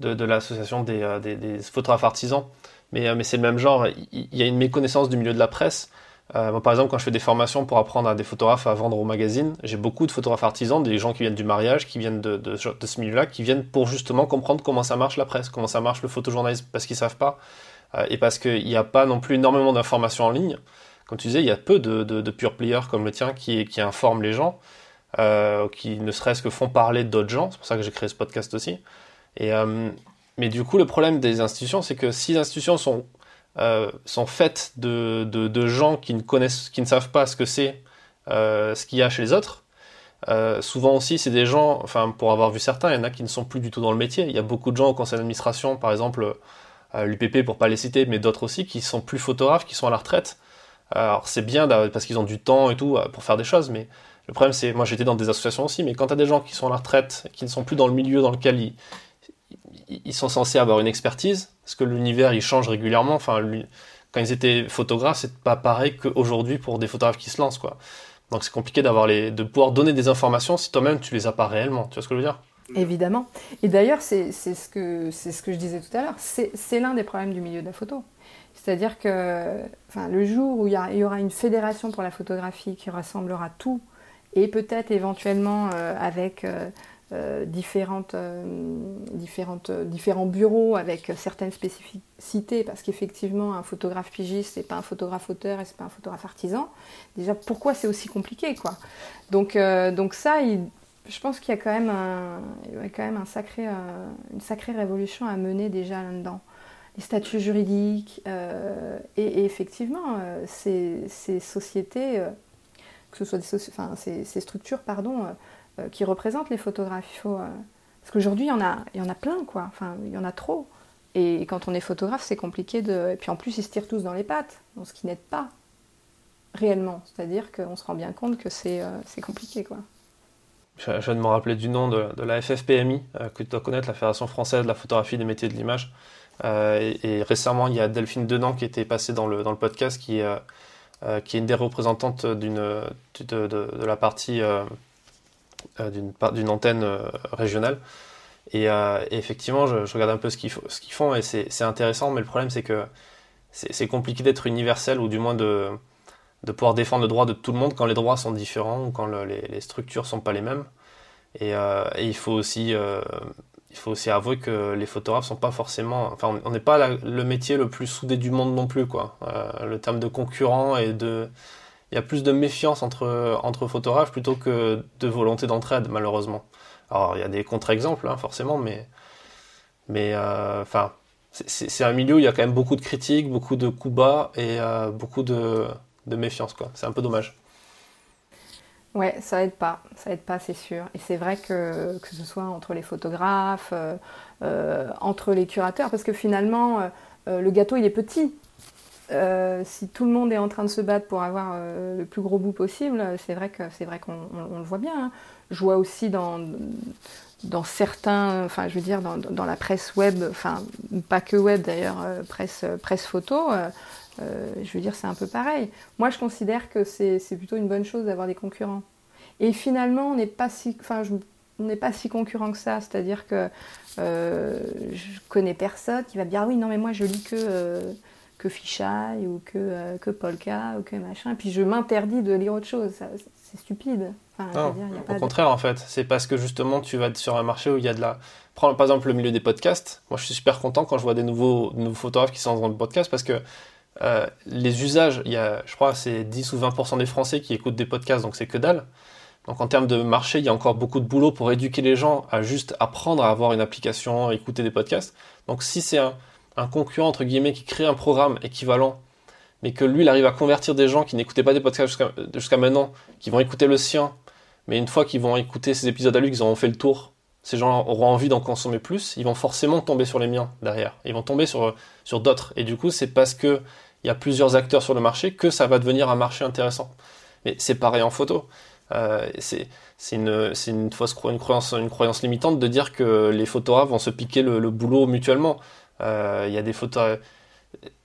de, l'association des, photographes artisans, mais, mais c'est le même genre. Il y a une méconnaissance du milieu de la presse euh, par exemple, quand je fais des formations pour apprendre à des photographes à vendre au magazine, j'ai beaucoup de photographes artisans, des gens qui viennent du mariage, qui viennent de, ce milieu-là, qui viennent pour justement comprendre comment ça marche la presse, comment ça marche le photojournalisme, parce qu'ils savent pas, euh, et parce qu'il n'y a pas non plus énormément d'informations en ligne. Comme tu disais, il y a peu de, de, de pure players comme le tien qui, qui informent les gens, euh, qui ne serait-ce que font parler d'autres gens. C'est pour ça que j'ai créé ce podcast aussi. Et, euh, mais du coup, le problème des institutions, c'est que si les institutions sont euh, sont faites de, de, gens qui ne connaissent, qui ne savent pas ce que c'est, euh, ce qu'il y a chez les autres, souvent aussi, c'est des gens, enfin, pour avoir vu certains, il y en a qui ne sont plus du tout dans le métier. Il y a beaucoup de gens au conseil d'administration, par exemple, l'UPP pour pas les citer, mais d'autres aussi, qui sont plus photographes, qui sont à la retraite. Alors c'est bien parce qu'ils ont du temps et tout pour faire des choses, mais le problème c'est, moi j'étais dans des associations aussi, mais quand tu as des gens qui sont à la retraite, qui ne sont plus dans le milieu dans lequel ils, ils sont censés avoir une expertise, parce que l'univers il change régulièrement, enfin quand ils étaient photographes, c'est pas pareil qu'aujourd'hui pour des photographes qui se lancent quoi. Donc c'est compliqué les, de pouvoir donner des informations si toi-même tu les as pas réellement. Tu vois ce que je veux dire? Évidemment. Et d'ailleurs, c'est ce, que, ce que je disais tout à l'heure. C'est l'un des problèmes du milieu de la photo. C'est-à-dire que enfin, le jour où il y, aura une fédération pour la photographie qui rassemblera tout, et peut-être éventuellement euh, avec euh, euh, différentes, différentes, différents bureaux avec certaines spécificités, parce qu'effectivement, un photographe pigiste, c'est pas un photographe auteur et c'est pas un photographe artisan. Déjà, pourquoi c'est aussi compliqué, quoi? Donc, donc ça, je pense qu'il y a quand même, un, quand même un sacré, une sacrée révolution à mener déjà là-dedans les statuts juridiques. Euh, et, effectivement, euh, ces, sociétés, euh, que ce soit des enfin, ces, structures pardon, qui représentent les photographes, faut, parce qu'aujourd'hui, il y, en a, y en a plein, quoi. Enfin, il y en a trop. Et quand on est photographe, c'est compliqué de. Et puis en plus, ils se tirent tous dans les pattes, ce qui n'aide pas réellement. C'est-à-dire qu'on se rend bien compte que c'est compliqué, quoi. Je, viens de me rappeler du nom de, de la FFPMI, que tu dois connaître, la Fédération française de la photographie des métiers de l'image. Euh, et, récemment, il y a Delphine Denan qui était passée dans le, dans le podcast, qui, euh, euh, qui est une des représentantes d'une, de, la partie d'une, d'une antenne régionale. Et, effectivement, je, regarde un peu ce qu'ils, qu'ils font et c'est, intéressant, mais le problème c'est que c'est, compliqué d'être universel ou du moins de, de pouvoir défendre le droit de tout le monde quand les droits sont différents ou quand les, les, structures sont pas les mêmes. Et, il faut aussi il faut aussi avouer que les photographes sont pas forcément, enfin, on n'est pas le métier le plus soudé du monde non plus, quoi. Euh, le terme de concurrent et de, il y a plus de méfiance entre entre photographes plutôt que de volonté d'entraide, malheureusement. Alors, il y a des contre-exemples, hein, forcément, mais mais euh, enfin, c'est un milieu où il y a quand même beaucoup de critiques, beaucoup de coups bas et euh, beaucoup de, de méfiance, quoi. C'est un peu dommage. Ouais, ça aide pas, ça aide pas, c'est sûr. Et c'est vrai que que ce soit entre les photographes, euh, entre les curateurs, parce que finalement, le gâteau il est petit. Si tout le monde est en train de se battre pour avoir le plus gros bout possible, c'est vrai que c'est vrai qu'on le voit bien. Hein. Je vois aussi dans dans certains, enfin je veux dire dans, dans la presse web, enfin pas que web d'ailleurs, presse presse photo. Euh, je veux dire, c'est un peu pareil. Moi, je considère que c'est plutôt une bonne chose d'avoir des concurrents. Et finalement, on n'est pas si, enfin, on n'est pas si concurrent que ça. C'est-à-dire que euh, je connais personne qui va me dire ah oui, non, mais moi, je lis que euh, que Fisheye ou que que Polka ou que machin. Et puis je m'interdis de lire autre chose. C'est stupide. au contraire, en fait, c'est parce que justement, tu vas sur un marché où il y a de la. Prends par exemple le milieu des podcasts. Moi, je suis super content quand je vois des nouveaux, nouveaux photographes qui sont dans le podcast parce que euh, les usages, il y a, je crois, c'est 10 ou 20% des Français qui écoutent des podcasts, donc c'est que dalle. Donc en termes de marché, il y a encore beaucoup de boulot pour éduquer les gens à juste apprendre à avoir une application, à écouter des podcasts. Donc si c'est un, concurrent, entre guillemets, qui crée un programme équivalent, mais que lui, il arrive à convertir des gens qui n'écoutaient pas des podcasts jusqu'à maintenant, qui vont écouter le sien, mais une fois qu'ils vont écouter ces épisodes à lui, qu'ils auront fait le tour, ces gens auront envie d'en consommer plus, ils vont forcément tomber sur les miens derrière. Ils vont tomber sur, sur d'autres. Et du coup, c'est parce que il y a plusieurs acteurs sur le marché que ça va devenir un marché intéressant. Mais c'est pareil en photo. Euh, c'est une, une fausse une croyance, une croyance limitante de dire que les photographes vont se piquer le, boulot mutuellement. Euh, il y a des photos,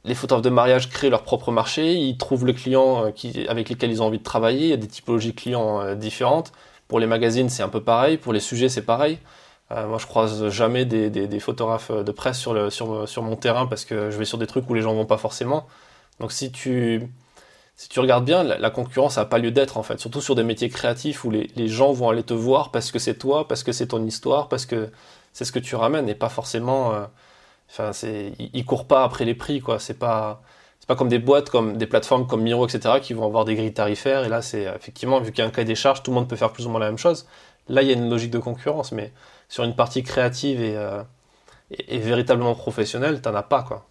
les photographes de mariage créent leur propre marché, ils trouvent le client euh, qui, avec lesquels ils ont envie de travailler, il y a des typologies clients euh, différentes. Pour les magazines, c'est un peu pareil, pour les sujets, c'est pareil. Moi, je croise jamais des, photographes de presse sur, le, sur, sur mon terrain parce que je vais sur des trucs où les gens vont pas forcément. Donc si tu, si tu regardes bien, la, concurrence n'a pas lieu d'être en fait, surtout sur des métiers créatifs où les, les gens vont aller te voir parce que c'est toi, parce que c'est ton histoire, parce que c'est ce que tu ramènes et pas forcément. Enfin, c'est, ils, courent pas après les prix quoi. C'est pas, c'est pas comme des boîtes, comme des plateformes comme Miro, etc. qui vont avoir des grilles tarifaires et là c'est effectivement vu qu'il y a un cahier des charges, tout le monde peut faire plus ou moins la même chose. Là il y a une logique de concurrence, mais sur une partie créative et, euh, véritablement professionnelle, t'en as pas quoi.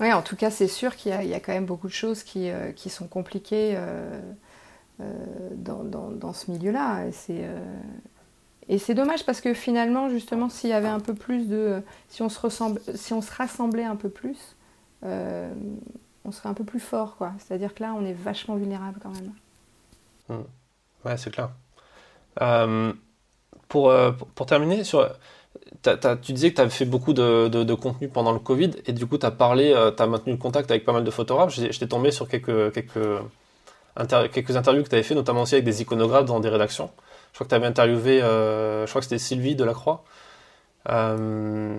Oui, en tout cas, c'est sûr qu'il y, a quand même beaucoup de choses qui, euh, sont compliquées euh, dans, ce milieu-là. Et c'est dommage parce que finalement, justement, s'il y avait un peu plus de. Si on se, ressemble, si on se rassemblait un peu plus, on serait un peu plus fort, quoi. C'est-à-dire que là, on est vachement vulnérable quand même. Mmh. Ouais, c'est clair. pour, pour, terminer, sur, tu disais que tu avais fait beaucoup de, de, contenu pendant le Covid et du coup tu as parlé, euh, tu as maintenu le contact avec pas mal de photographes. J'étais tombé sur quelques, quelques, quelques interviews que tu avais fait, notamment aussi avec des iconographes dans des rédactions. Je crois que tu avais interviewé, euh, je crois que c'était Sylvie Delacroix, euh,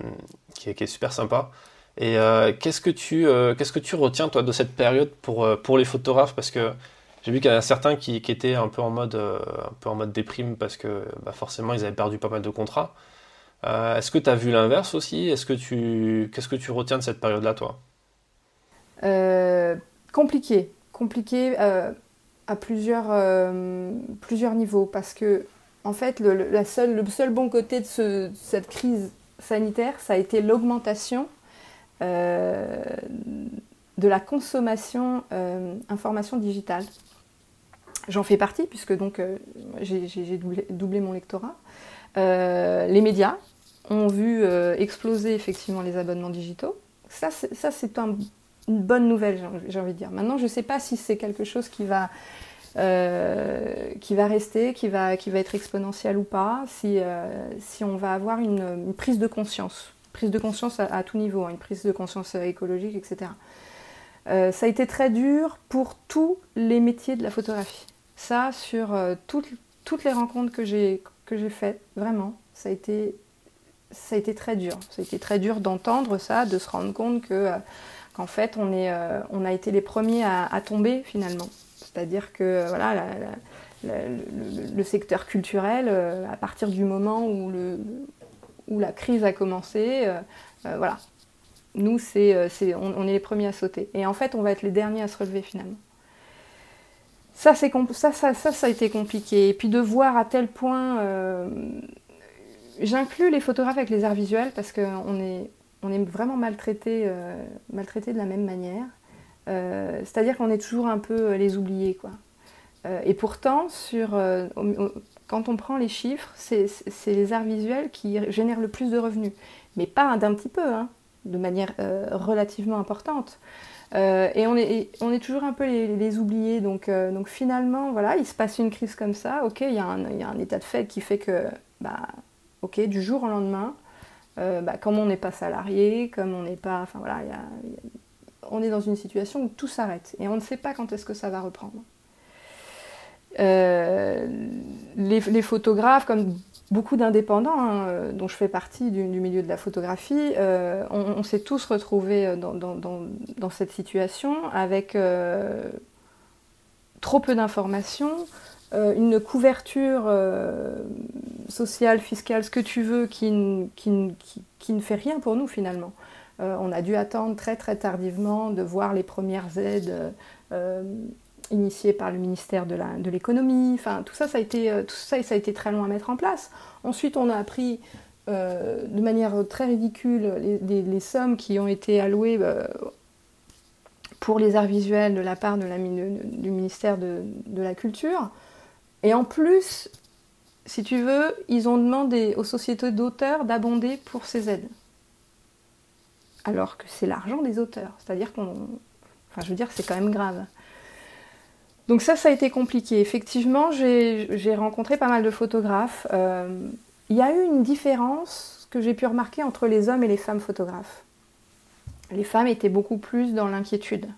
qui, est, qui, est, super sympa. Et euh, qu'est-ce que tu qu'est-ce que tu retiens toi de cette période pour pour les photographes? Parce que j'ai vu qu'il y en a certains qui, qui, étaient un peu en mode un peu en mode déprime parce que bah, forcément ils avaient perdu pas mal de contrats. Est-ce que tu as vu l'inverse aussi? Est-ce que tu qu'est-ce que tu retiens de cette période-là, toi? Compliqué, compliqué à plusieurs plusieurs niveaux parce que en fait le, seule, le seul bon côté de, cette crise sanitaire, ça a été l'augmentation de la consommation information digitale. J'en fais partie puisque donc j'ai doublé, mon lectorat. les médias ont vu euh, exploser effectivement les abonnements digitaux. Ça, c'est une bonne nouvelle, j'ai envie de dire. Maintenant, je ne sais pas si c'est quelque chose qui va, euh, qui va rester, qui va, qui va être exponentiel ou pas, si, euh, si on va avoir une, prise de conscience, prise de conscience à, tout niveau, hein, une prise de conscience écologique, etc. ça a été très dur pour tous les métiers de la photographie. Ça, sur toutes, toutes les rencontres que j'ai faites, vraiment, ça a été ça a été très dur. Ça a été très dur d'entendre ça, de se rendre compte que euh, qu'en fait on, est, euh, on a été les premiers à, tomber finalement. C'est-à-dire que euh, voilà, le, secteur culturel, à partir du moment où, le, où la crise a commencé, voilà, nous c'est, on, on, est les premiers à sauter. Et en fait on va être les derniers à se relever finalement. Ça, c'est, ça, ça, ça, ça a été compliqué. Et puis de voir à tel point J'inclus les photographes avec les arts visuels parce qu'on est, on est vraiment maltraités euh, maltraité de la même manière. Euh, c'est-à-dire qu'on est toujours un peu les oubliés. Quoi. Euh, et pourtant, sur, quand on prend les chiffres, c'est les arts visuels qui génèrent le plus de revenus. Mais pas d'un petit peu, hein, de manière relativement importante. et on est, on est toujours un peu les, oubliés. Donc, donc finalement, voilà, il se passe une crise comme ça. Ok, il y, a un, y a un état de fait qui fait que bah, ok, du jour au lendemain, euh, bah, comme on n'est pas salarié, comme on n'est pas, enfin voilà, on est dans une situation où tout s'arrête et on ne sait pas quand est-ce que ça va reprendre. Euh, les, photographes, comme beaucoup d'indépendants, hein, euh, dont je fais partie du, milieu de la photographie, on, s'est tous retrouvés dans, cette situation avec trop peu d'informations, une couverture social, fiscal, ce que tu veux, qui, ne fait rien pour nous finalement. Euh, on a dû attendre très très tardivement de voir les premières aides euh, initiées par le ministère de l'économie. enfin, tout ça, ça a, été, euh, tout ça, ça a été très long à mettre en place. Ensuite, on a appris de manière très ridicule les, sommes qui ont été allouées pour les arts visuels de la part de du ministère de, de la Culture. Et en plus, si tu veux, ils ont demandé aux sociétés d'auteurs d'abonder pour ces aides. Alors que c'est l'argent des auteurs. C'est-à-dire qu'on. Enfin, je veux dire, c'est quand même grave. Donc, ça, ça a été compliqué. Effectivement, j'ai rencontré pas mal de photographes. Euh, il y a eu une différence que j'ai pu remarquer entre les hommes et les femmes photographes. Les femmes étaient beaucoup plus dans l'inquiétude.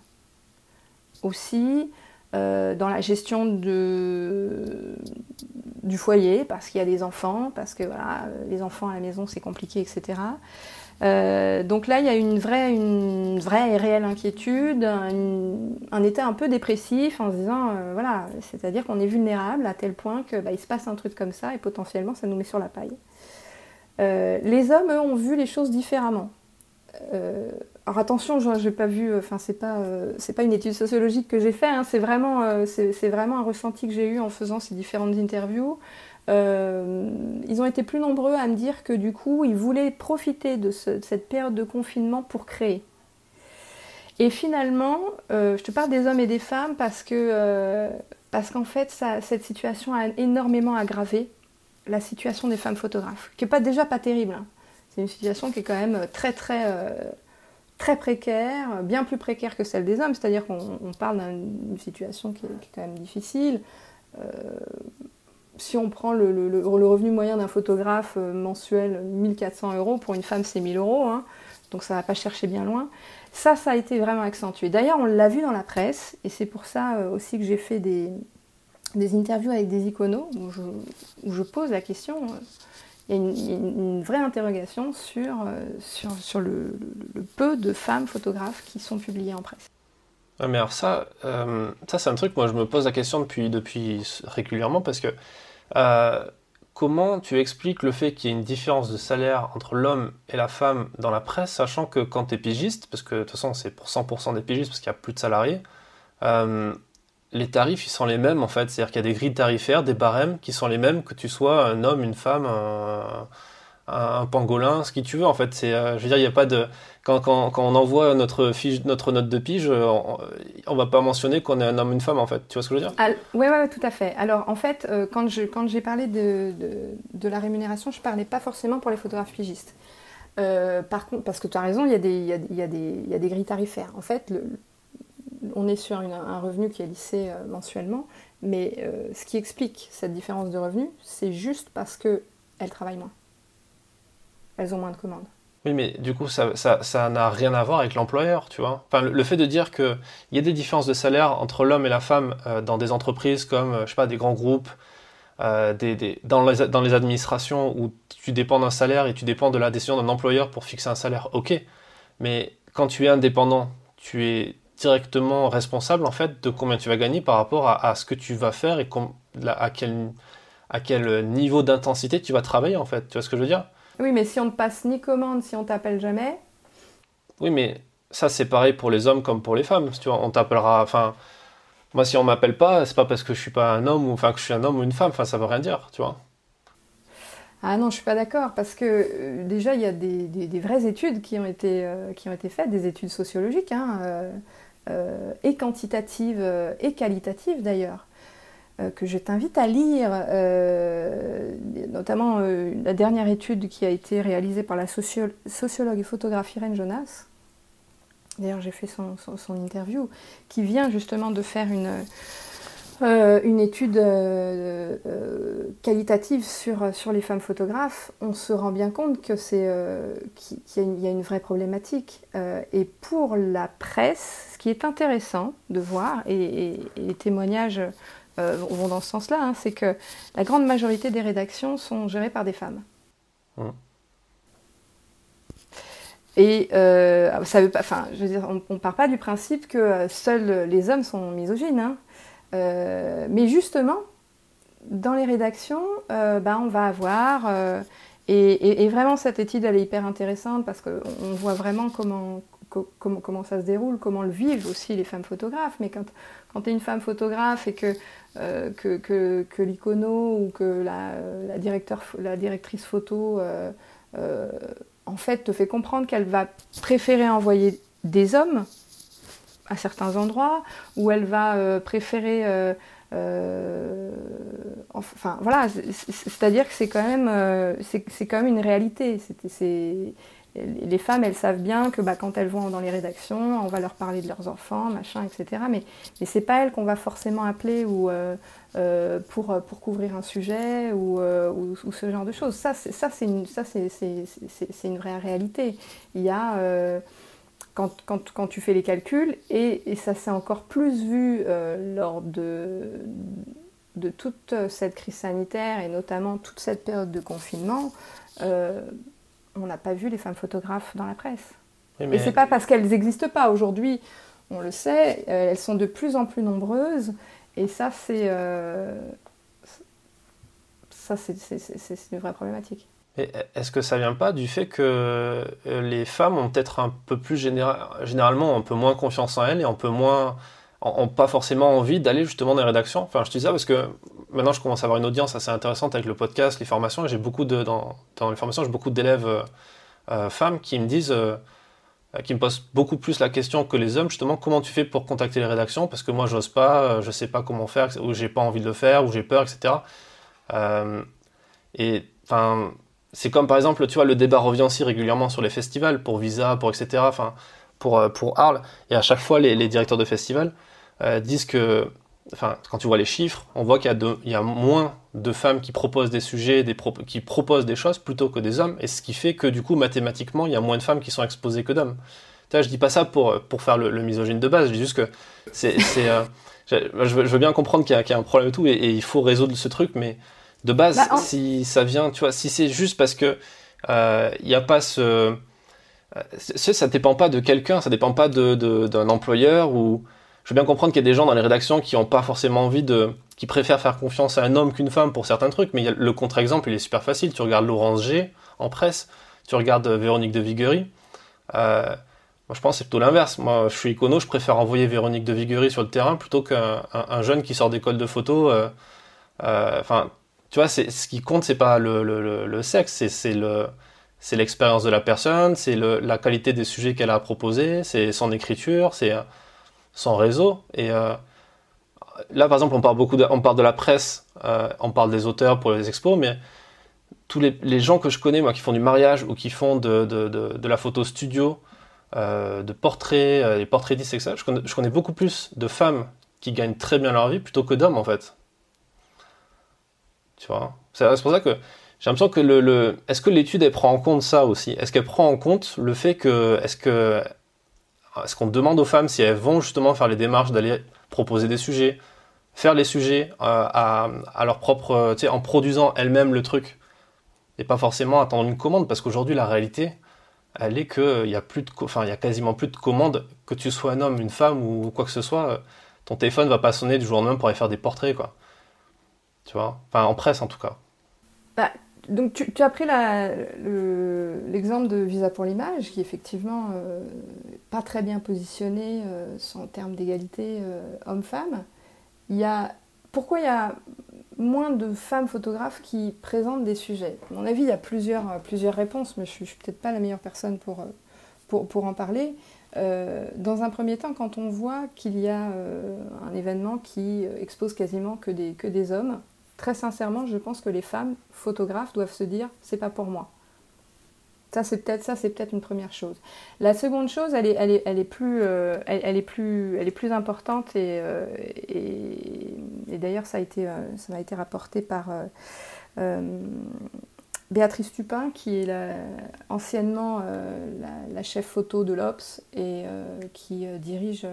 Aussi, euh, dans la gestion du foyer, parce qu'il y a des enfants, parce que voilà, les enfants à la maison c'est compliqué, etc. Euh, donc là, il y a une vraie, une vraie et réelle inquiétude, un, état un peu dépressif en se disant, euh, voilà, c'est-à-dire qu'on est vulnérable à tel point que bah, il se passe un truc comme ça et potentiellement ça nous met sur la paille. les hommes, eux, ont vu les choses différemment. Alors attention, je n'ai pas vu, enfin c'est pas euh, pas une étude sociologique que j'ai fait, hein, c'est vraiment euh, vraiment un ressenti que j'ai eu en faisant ces différentes interviews. Euh, ils ont été plus nombreux à me dire que du coup ils voulaient profiter de, cette période de confinement pour créer. Et finalement, je te parle des hommes et des femmes parce que parce qu'en fait, cette situation a énormément aggravé la situation des femmes photographes, qui n'est pas déjà pas terrible. Hein. C'est une situation qui est quand même très très euh, très précaire, bien plus précaire que celle des hommes. C'est-à-dire qu'on parle d'une situation qui est, quand même difficile. Euh, si on prend le, revenu moyen d'un photographe euh, mensuel, 1400 euros, pour une femme c'est 1000 euros, hein. donc ça ne va pas chercher bien loin. Ça, ça a été vraiment accentué. D'ailleurs, on l'a vu dans la presse, et c'est pour ça aussi que j'ai fait des, des interviews avec des iconos où je, pose la question. Il y a une, vraie interrogation sur, euh, sur, le, peu de femmes photographes qui sont publiées en presse. mais alors ça, euh, ça c'est un truc, moi je me pose la question depuis, depuis régulièrement parce que comment tu expliques le fait qu'il y ait une différence de salaire entre l'homme et la femme dans la presse, sachant que quand tu es pigiste, parce que de toute façon c'est pour 100% des pigistes parce qu'il n'y a plus de salariés, les tarifs, ils sont les mêmes en fait. C'est-à-dire qu'il y a des grilles tarifaires, des barèmes qui sont les mêmes que tu sois un homme, une femme, un, pangolin, ce qui tu veux en fait. C'est, euh, je veux dire, il a pas de. Quand, quand, quand, on envoie notre, notre note de pige, on, on va pas mentionner qu'on est un homme, une femme en fait. Tu vois ce que je veux dire? Oui, ouais, ouais, tout à fait. Alors en fait, euh, quand, je, quand j'ai parlé de, de, la rémunération, je parlais pas forcément pour les photographes pigistes. Euh, par contre, parce que tu as raison, il y, a des, il, y a, y a des, grilles tarifaires. En fait, on est sur un revenu qui est lissé euh, mensuellement, mais euh, ce qui explique cette différence de revenu, c'est juste parce qu'elles travaillent moins. Elles ont moins de commandes. Oui, mais du coup, ça n'a rien à voir avec l'employeur, tu vois. Enfin, le, fait de dire qu'il y a des différences de salaire entre l'homme et la femme euh, dans des entreprises comme, je sais pas, des grands groupes, dans, les, dans les administrations où tu dépends d'un salaire et tu dépends de la décision d'un employeur pour fixer un salaire, ok. Mais quand tu es indépendant, tu es directement responsable en fait de combien tu vas gagner par rapport à, ce que tu vas faire et à, quel, à quel niveau d'intensité tu vas travailler en fait. Tu vois ce que je veux dire? Oui, mais si on ne passe ni commande, si on t'appelle jamais. Oui, mais ça c'est pareil pour les hommes comme pour les femmes. Tu vois, on t'appellera. Enfin, moi si on m'appelle pas, c'est pas parce que je suis pas un homme ou enfin que je suis un homme ou une femme. Enfin, ça veut rien dire, tu vois. Ah non, je suis pas d'accord parce que euh, déjà il y a des, vraies études qui ont été euh, qui ont été faites, des études sociologiques. Hein, euh, euh, et quantitative euh, et qualitative d'ailleurs, euh, que je t'invite à lire, notamment la dernière étude qui a été réalisée par la sociologue et photographe Irène Jonas. D'ailleurs, j'ai fait son, son, interview, qui vient justement de faire une, euh, une étude euh, euh, qualitative sur, sur les femmes photographes, on se rend bien compte que c'est qu'il y, a une vraie problématique. et pour la presse, ce qui est intéressant de voir, et, les témoignages vont dans ce sens-là, hein, c'est que la grande majorité des rédactions sont gérées par des femmes. Mmh. Et ça veut pas, enfin, je veux dire, on ne part pas du principe que seuls les hommes sont misogynes. Hein. Euh, mais justement, dans les rédactions, euh, bah, on va avoir... Euh, et, vraiment, cette étude, elle est hyper intéressante parce qu'on voit vraiment comment, comment, ça se déroule, comment le vivent aussi les femmes photographes. Mais quand, quand tu es une femme photographe et que, que, que, que l'icono ou que la, la, directeur, la directrice photo, en fait, te fait comprendre qu'elle va préférer envoyer des hommes à certains endroits, où elle va euh, préférer... Euh, euh, enfin voilà, c'est-à-dire que c'est quand même, c'est quand même une réalité. C'est les femmes, elles savent bien que bah, quand elles vont dans les rédactions, on va leur parler de leurs enfants, machin, etc. Mais, mais c'est pas elles qu'on va forcément appeler ou, pour, pour couvrir un sujet ou, ou, ce genre de choses. Ça, c'est une, une vraie réalité. Il y a quand, tu fais les calculs, et, ça s'est encore plus vu euh, lors de, de toute cette crise sanitaire et notamment toute cette période de confinement, euh, on n'a pas vu les femmes photographes dans la presse. Et Et c'est pas parce qu'elles n'existent pas. Aujourd'hui, on le sait, euh, elles sont de plus en plus nombreuses, et ça, c'est ça, c'est une vraie problématique. Est-ce que ça vient pas du fait que euh, les femmes ont peut-être un peu plus généralement un peu moins confiance en elles et un peu moins ont pas forcément envie d'aller justement dans les rédactions? Enfin, je dis ça parce que maintenant je commence à avoir une audience assez intéressante avec le podcast, les formations, j'ai beaucoup de dans, les formations j'ai beaucoup d'élèves euh, euh, femmes qui me disent qui me pose beaucoup plus la question que les hommes, justement, comment tu fais pour contacter les rédactions? Parce que moi, j'ose pas, je sais pas comment faire, ou j'ai pas envie de le faire, ou j'ai peur, etc. et enfin, c'est comme par exemple, tu vois, le débat revient aussi régulièrement sur les festivals, pour Visa, pour etc. Enfin, pour, pour Arles, et à chaque fois, les, directeurs de festivals disent que enfin, quand tu vois les chiffres, on voit qu'il y, a moins de femmes qui proposent des sujets, qui proposent des choses plutôt que des hommes, et ce qui fait que du coup, mathématiquement, il y a moins de femmes qui sont exposées que d'hommes. Je dis pas ça pour, pour faire le, misogyne de base, je dis juste que c'est. Euh, je, veux bien comprendre qu'il y, a un problème et tout, et, il faut résoudre ce truc, mais de base, bah, si ça vient, tu vois, si c'est juste parce que euh, il n'y a pas ce. Euh, ça dépend pas de quelqu'un, ça dépend pas d'un de, employeur ou je veux bien comprendre qu'il y a des gens dans les rédactions qui n'ont pas forcément envie de, qui préfèrent faire confiance à un homme qu'une femme pour certains trucs, mais le contre-exemple, il est super facile. Tu regardes Laurence G en presse, tu regardes euh, Véronique de Viguerie. Euh, moi, je pense que c'est plutôt l'inverse. Moi, je suis icono, je préfère envoyer Véronique de Viguerie sur le terrain plutôt qu'un jeune qui sort d'école de photo. Euh, enfin, tu vois, ce qui compte, c'est pas le, le, le sexe, c'est le c'est l'expérience de la personne, c'est la qualité des sujets qu'elle a à proposer, c'est son écriture, c'est son réseau. Et euh, là, par exemple, on parle beaucoup de, on parle de la presse, euh, on parle des auteurs pour les expos, mais tous les, gens que je connais, moi, qui font du mariage ou qui font de, de, la photo studio, euh, de portraits, des portraitistes, etc., je connais, je connais beaucoup plus de femmes qui gagnent très bien leur vie plutôt que d'hommes, en fait. C'est pour ça que j'ai l'impression que le, est-ce que l'étude prend en compte ça aussi? Est-ce qu'elle prend en compte le fait que est-ce que qu'on demande aux femmes si elles vont justement faire les démarches d'aller proposer des sujets, faire les sujets euh, à, leur propre, sais, en produisant elles-mêmes le truc et pas forcément attendre une commande? Parce qu'aujourd'hui la réalité, elle est qu'il y a plus de, enfin il y a quasiment plus de commandes que tu sois un homme, une femme ou quoi que ce soit, ton téléphone va pas sonner du jour au lendemain pour aller faire des portraits quoi. Enfin en presse en tout cas. Bah, donc tu, as pris l'exemple de Visa pour l'image, qui effectivement euh, pas très bien positionné euh, en termes d'égalité euh, homme-femme. Pourquoi il y a moins de femmes photographes qui présentent des sujets? À mon avis, il y a plusieurs, plusieurs réponses, mais je ne suis, peut-être pas la meilleure personne pour, en parler. dans un premier temps, quand on voit qu'il y a un événement qui expose quasiment que des hommes, très sincèrement, je pense que les femmes photographes doivent se dire c'est pas pour moi. Ça c'est peut-être ça c'est peut-être une première chose. La seconde chose, elle est, plus, euh, elle, est plus, elle est plus importante et, euh, d'ailleurs ça a été, euh, m'a été rapporté par Béatrice Tupin qui est anciennement la, la, chef photo de l'Obs et qui dirige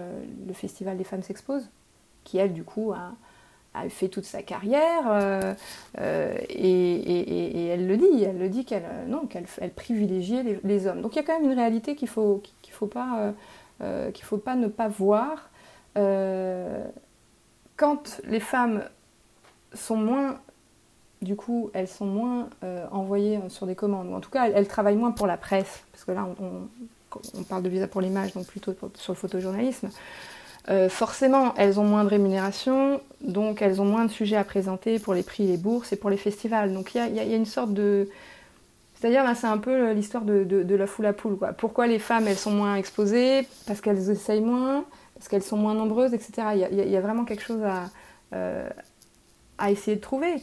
le festival des femmes s'exposent, qui elle du coup a a fait toute sa carrière euh, euh, et, elle le dit, elle le dit qu'elle euh, elle privilégiait les, hommes. Donc il y a quand même une réalité qu'il faut qu'il faut pas qu'il faut pas ne pas voir. quand les femmes sont moins du coup, elles sont moins envoyées sur des commandes, ou en tout cas, elles, travaillent moins pour la presse, parce que là, on, on parle de visa pour l'image, donc plutôt sur le photojournalisme. Euh, forcément, elles ont moins de rémunération, donc elles ont moins de sujets à présenter pour les prix, les bourses et pour les festivals. Donc il y, a, une sorte de... C'est-à-dire, c'est un peu l'histoire de, la foule à poule. Quoi. Pourquoi les femmes, elles sont moins exposées? Parce qu'elles essayent moins, parce qu'elles sont moins nombreuses, etc. Il y, a, vraiment quelque chose à, euh, à essayer de trouver.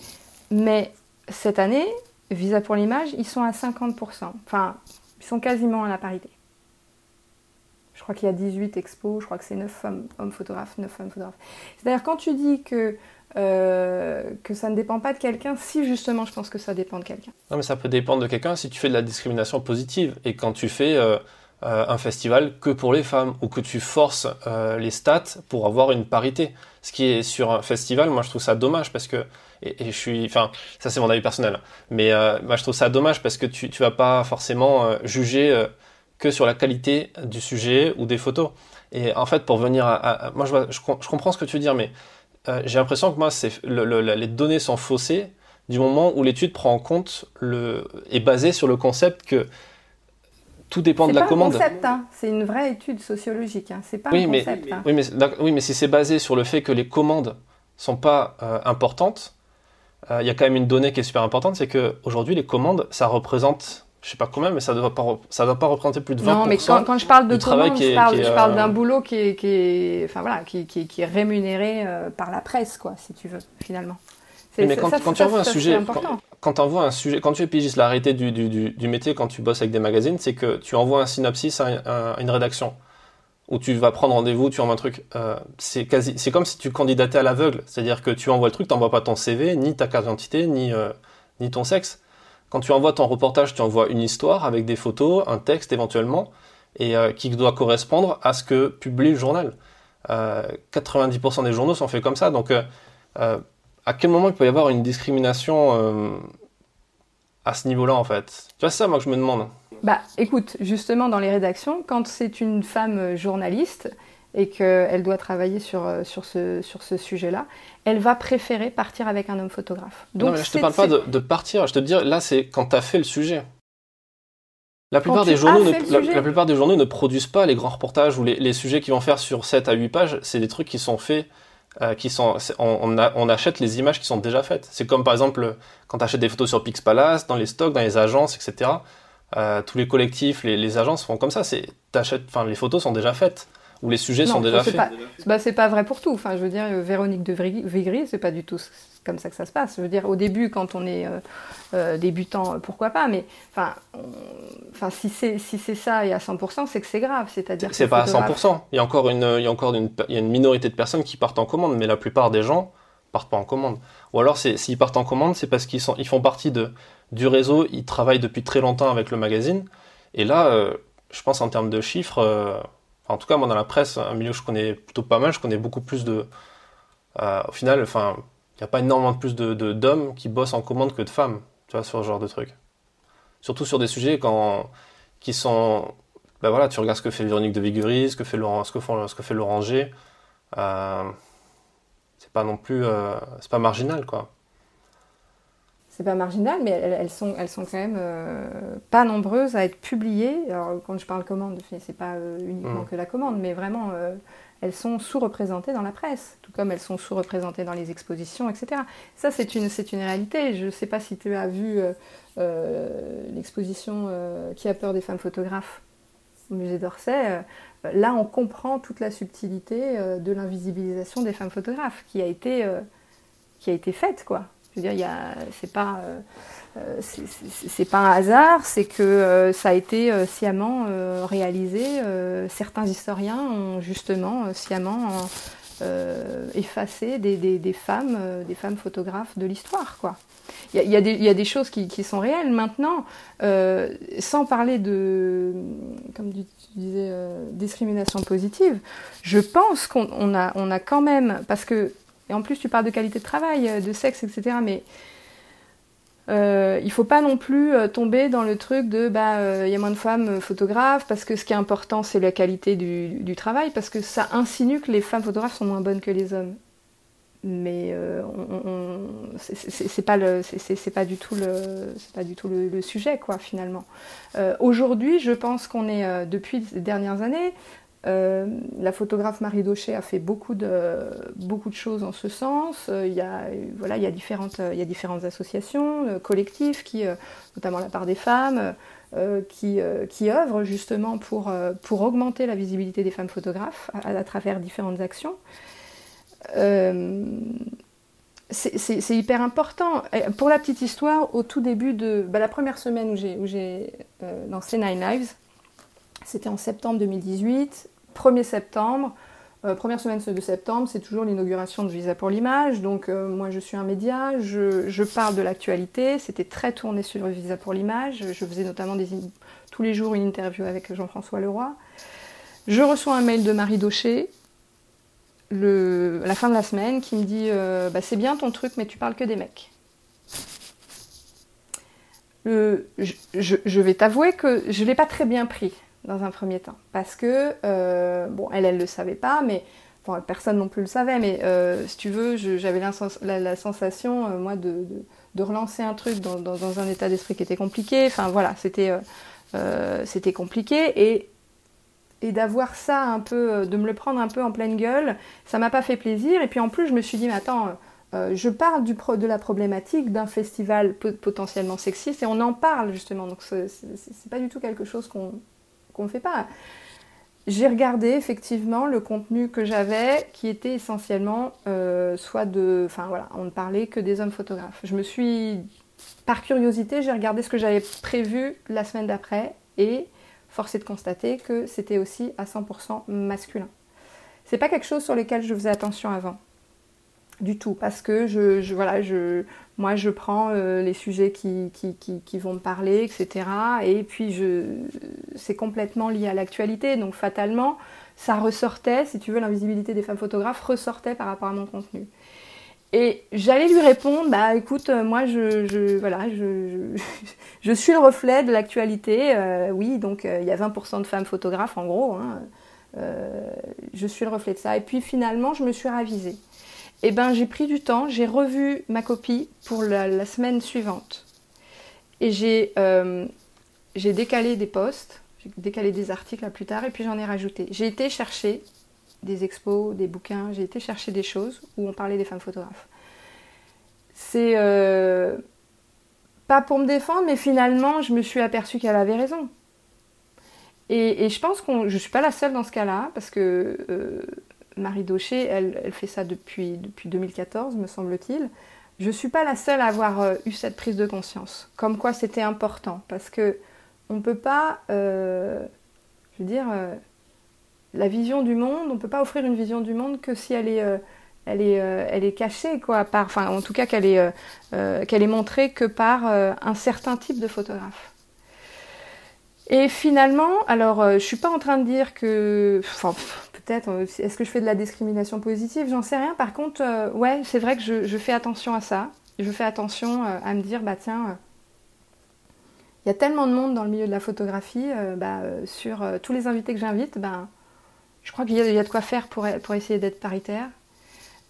Mais cette année, Visa pour l'image, ils sont à 50%. Enfin, ils sont quasiment à la parité. Je crois qu'il y a 18 expos, je crois que c'est 9 femmes, hommes photographes, 9 femmes photographes. C'est-à-dire quand tu dis que, euh, que ça ne dépend pas de quelqu'un, si justement je pense que ça dépend de quelqu'un. Non mais ça peut dépendre de quelqu'un si tu fais de la discrimination positive et quand tu fais euh, euh, un festival que pour les femmes ou que tu forces les stats pour avoir une parité. Ce qui est sur un festival, moi je trouve ça dommage parce que et, je suis, enfin, ça c'est mon avis personnel, mais moi je trouve ça dommage parce que tu, tu vas pas forcément juger que sur la qualité du sujet ou des photos. Et en fait, pour venir à, moi, je, je, comprends ce que tu veux dire, mais euh, j'ai l'impression que moi, c'est les données sont faussées du moment où l'étude prend en compte le est basée sur le concept que tout dépend de la commande. C'est un concept, hein. c'est une vraie étude sociologique. Hein. C'est pas un concept. Hein. oui, mais, oui, mais si c'est basé sur le fait que les commandes sont pas euh, importantes, euh, il y a quand même une donnée qui est super importante, c'est que aujourd'hui les commandes, ça représente je sais pas combien, mais ça ne doit, pas, ça doit pas représenter plus de 20%. Non, mais quand, quand je parle de je parle, je parle d'un boulot qui est, qui est, enfin, voilà, qui, qui, qui est rémunéré par la presse, quoi, si tu veux, finalement. Mais quand, quand tu envoies un sujet, quand, envoies un sujet, quand tu es pigiste, la réalité du, du, du, métier quand tu bosses avec des magazines, c'est que tu envoies un synopsis à, une rédaction où tu vas prendre rendez-vous, tu envoies un truc. Euh, c'est quasi, c'est comme si tu candidatais à l'aveugle, c'est-à-dire que tu envoies le truc, tu n'envoies pas ton CV, ni ta carte d'identité, ni euh, ni ton sexe. Quand tu envoies ton reportage, tu envoies une histoire avec des photos, un texte éventuellement, et euh, qui doit correspondre à ce que publie le journal. 90% des journaux sont faits comme ça, donc à quel moment il peut y avoir une discrimination euh, à ce niveau-là, en fait? Tu vois, c'est ça, moi, que je me demande. Bah, écoute, justement, dans les rédactions, quand c'est une femme journaliste et qu'elle doit travailler sur, euh, sur ce, sur ce sujet-là, elle va préférer partir avec un homme photographe. Donc, non, mais je te parle pas de, partir, je te dis, là, c'est quand tu as fait le sujet. La plupart, des journaux ne, la, plupart des journaux ne produisent pas les grands reportages ou les, les sujets qu'ils vont faire sur 7 à 8 pages, c'est des trucs qui sont faits euh, qui sont, on, on, achète les images qui sont déjà faites. C'est comme par exemple quand tu achètes des photos sur Pixpalace, dans les stocks, dans les agences, etc. Euh, tous les collectifs, les, les, agences font comme ça. C'est, les photos sont déjà faites ou les sujets sont déjà faits. bah, c'est pas vrai pour tout. Enfin, je veux dire, Véronique de Vigry, c'est pas du tout comme ça que ça se passe. Je veux dire, au début, quand on est euh, euh, débutant, pourquoi pas, mais enfin, enfin, si c'est si c'est ça et à 100%, c'est que c'est grave. C'est-à-dire c'est pas à 100%. Il y a encore une, il y a encore une, il y a une minorité de personnes qui partent en commande, mais la plupart des gens partent pas en commande. Ou alors, s'ils partent en commande, c'est parce qu'ils sont, ils font partie de du réseau, ils travaillent depuis très longtemps avec le magazine. Et là, euh, je pense en termes de chiffres en tout cas, moi, dans la presse, un milieu que je connais plutôt pas mal, je connais beaucoup plus de. Euh, au final, enfin, il n'y a pas énormément de plus d'hommes de, d'hommes qui bossent en commande que de femmes, tu vois, sur ce genre de trucs. Surtout sur des sujets quand, qui sont. Ben voilà, tu regardes ce que fait Véronique de Viguerie, ce que fait Laurent, ce que, font, ce que fait Laurent G. Euh, c'est pas non plus. Euh, c'est pas marginal, quoi c'est pas marginal, mais elles, sont, elles sont quand même euh, pas nombreuses à être publiées. Alors, quand je parle commande, c'est pas euh, uniquement mmh. que la commande, mais vraiment, euh, elles sont sous-représentées dans la presse, tout comme elles sont sous-représentées dans les expositions, etc. Ça, c'est une, c'est une réalité. Je sais pas si tu as vu l'exposition Qui a peur des femmes photographes au musée d'Orsay. là, on comprend toute la subtilité de l'invisibilisation des femmes photographes qui a été, qui a été faite, quoi. Je veux dire, c'est pas, euh, euh, c'est pas un hasard, c'est que euh, ça a été sciemment réalisé. certains historiens ont justement sciemment effacé des, femmes, des femmes photographes de l'histoire, quoi. Il y, y, a des choses qui, sont réelles. Maintenant, sans parler de, comme tu disais, discrimination positive, je pense qu'on a, on a quand même, parce que et en plus, tu parles de qualité de travail, euh, de sexe, etc. Mais euh, il faut pas non plus euh, tomber dans le truc de bah il y a moins de femmes photographes parce que ce qui est important c'est la qualité du, travail parce que ça insinue que les femmes photographes sont moins bonnes que les hommes. Mais c'est pas le pas du tout le le, sujet quoi finalement. Aujourd'hui, je pense qu'on est depuis les dernières années euh, la photographe Marie Daucher a fait beaucoup de, beaucoup de choses en ce sens. Euh, il, y a, voilà, il, y différentes, y a différentes associations, euh, collectifs, qui, notamment la part des femmes, qui, qui œuvrent justement pour, pour augmenter la visibilité des femmes photographes à, travers différentes actions. c'est hyper important. pour la petite histoire, au tout début de bah, la première semaine où j'ai lancé Nine Lives, c'était en septembre 2018. 1er septembre, euh, première semaine de septembre, c'est toujours l'inauguration de Visa pour l'image. Donc euh, moi je suis un média, je, parle de l'actualité, c'était très tourné sur Visa pour l'image. Je faisais notamment tous les jours une interview avec Jean-François Leroy. Je reçois un mail de Marie Daucher à la fin de la semaine qui me dit euh, bah, c'est bien ton truc mais tu parles que des mecs. je, je, vais t'avouer que je ne l'ai pas très bien pris dans un premier temps. Parce que, euh, bon, elle, elle le savait pas, mais personne non plus le savait, mais euh, si tu veux, j'avais la, sensation, euh, moi, de, relancer un truc dans, un état d'esprit qui était compliqué. Enfin, voilà, c'était compliqué. Et, et d'avoir ça un peu, de me le prendre un peu en pleine gueule, ça m'a pas fait plaisir. Et puis en plus, je me suis dit, mais attends, je parle du de la problématique d'un festival potentiellement sexiste et on en parle justement. Donc c'est pas du tout quelque chose qu'on ne fait pas. J'ai regardé effectivement le contenu que j'avais qui était essentiellement euh, soit de. Enfin voilà, on ne parlait que des hommes photographes. Je me suis. Par curiosité, j'ai regardé ce que j'avais prévu la semaine d'après et force est de constater que c'était aussi à 100% masculin. C'est pas quelque chose sur lequel je faisais attention avant du tout parce que je, voilà je moi je prends euh, les sujets qui, qui, vont me parler etc et puis c'est complètement lié à l'actualité. Donc fatalement ça ressortait si tu veux l'invisibilité des femmes photographes ressortait par rapport à mon contenu. Et j'allais lui répondre bah écoute euh, moi je, voilà je, suis le reflet de l'actualité. Euh, oui donc il y a 20% de femmes photographes en gros hein, je suis le reflet de ça. Et puis finalement je me suis ravisée eh ben, j'ai pris du temps, j'ai revu ma copie pour la, semaine suivante. Et j'ai euh, décalé des posts, j'ai décalé des articles à plus tard, et puis j'en ai rajouté. J'ai été chercher des expos, des bouquins, j'ai été chercher des choses où on parlait des femmes photographes. C'est euh, pas pour me défendre, mais finalement, je me suis aperçue qu'elle avait raison. Et, je pense que je suis pas la seule dans ce cas-là, parce que euh, Marie Daucher, elle, fait ça depuis, depuis 2014, me semble-t-il. Je ne suis pas la seule à avoir euh, eu cette prise de conscience, comme quoi c'était important, parce que on ne peut pas, euh, je veux dire, euh, la vision du monde, on ne peut pas offrir une vision du monde que si elle est, elle est, cachée, quoi, enfin, en tout cas qu'elle est, qu'elle est montrée que par un certain type de photographe. Et finalement, alors je suis pas en train de dire que, enfin, peut-être, euh, est-ce que je fais de la discrimination positive? J'en sais rien. Par contre, euh, ouais, c'est vrai que je, fais attention à ça. Je fais attention euh, à me dire, bah tiens, il y a tellement de monde dans le milieu de la photographie, bah, sur tous les invités que j'invite, bah, je crois qu'il y, a de quoi faire pour, pour essayer d'être paritaire.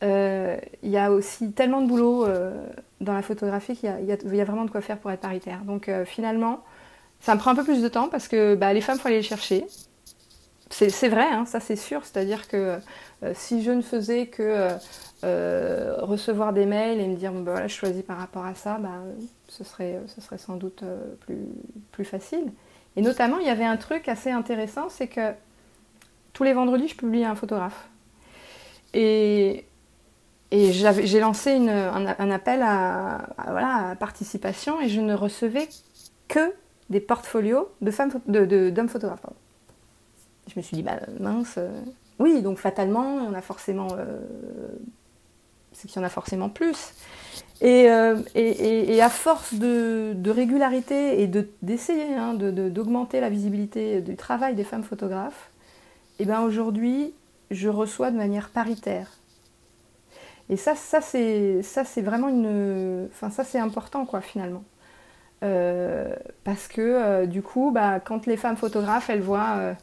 Il y a aussi tellement de boulot dans la photographie qu'il y, a vraiment de quoi faire pour être paritaire. Donc finalement, ça me prend un peu plus de temps parce que bah, les femmes, il faut aller les chercher c'est vrai, hein, ça c'est sûr. C'est-à-dire que euh, si je ne faisais que euh, euh, recevoir des mails et me dire bah, voilà, je choisis par rapport à ça, bah, ce, serait, ce serait sans doute plus, plus facile. Et notamment, il y avait un truc assez intéressant, c'est que tous les vendredis, je publie un photographe. Et, et j'ai lancé une, un, appel à, voilà, à participation et je ne recevais que des portfolios de femmes, de, d'hommes photographes je me suis dit, bah mince, euh, oui, donc fatalement, il a forcément. Euh, c'est qu'il y en a forcément plus. Et, euh, à force de, de régularité et d'essayer hein, d'augmenter la visibilité du travail des femmes photographes, et eh ben aujourd'hui, je reçois de manière paritaire. Et ça, ça c'est, ça c'est vraiment une, enfin ça c'est important quoi finalement, parce que du coup, bah, quand les femmes photographes, elles voient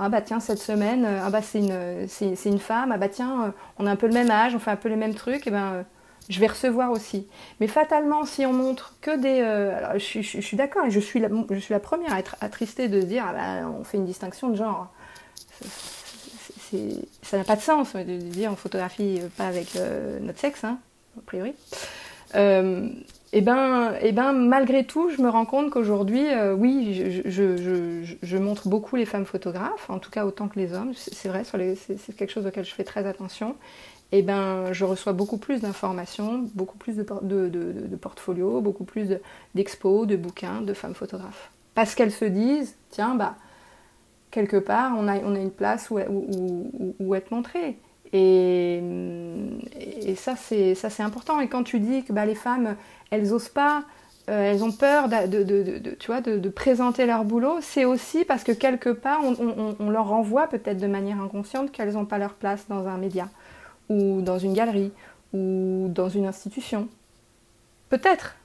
ah bah tiens cette semaine euh, ah bah c'est une c'est, une femme ah bah tiens euh, on a un peu le même âge on fait un peu les mêmes trucs et ben euh, je vais recevoir aussi. Mais fatalement si on montre que des alors je, suis d'accord et je suis la, je suis la première à être attristée de dire ah bah, on fait une distinction de genre. Ça n'a pas de sens de dire on photographie pas avec notre sexe hein, a priori eh ben, eh ben, malgré tout, je me rends compte qu'aujourd'hui, euh, oui, je, montre beaucoup les femmes photographes, en tout cas autant que les hommes. C'est vrai, c'est quelque chose auquel je fais très attention. Et eh ben, je reçois beaucoup plus d'informations, beaucoup plus de, portfolios, beaucoup plus d'expos, de, bouquins de femmes photographes. Parce qu'elles se disent, tiens, bah, quelque part, on a, une place où, où être montrée. Et, et ça, c'est important. Et quand tu dis que bah, les femmes, elles osent pas, euh, elles ont peur de, de, tu vois, de, présenter leur boulot, c'est aussi parce que quelque part, on, leur renvoie peut-être de manière inconsciente qu'elles n'ont pas leur place dans un média, ou dans une galerie, ou dans une institution. Peut-être.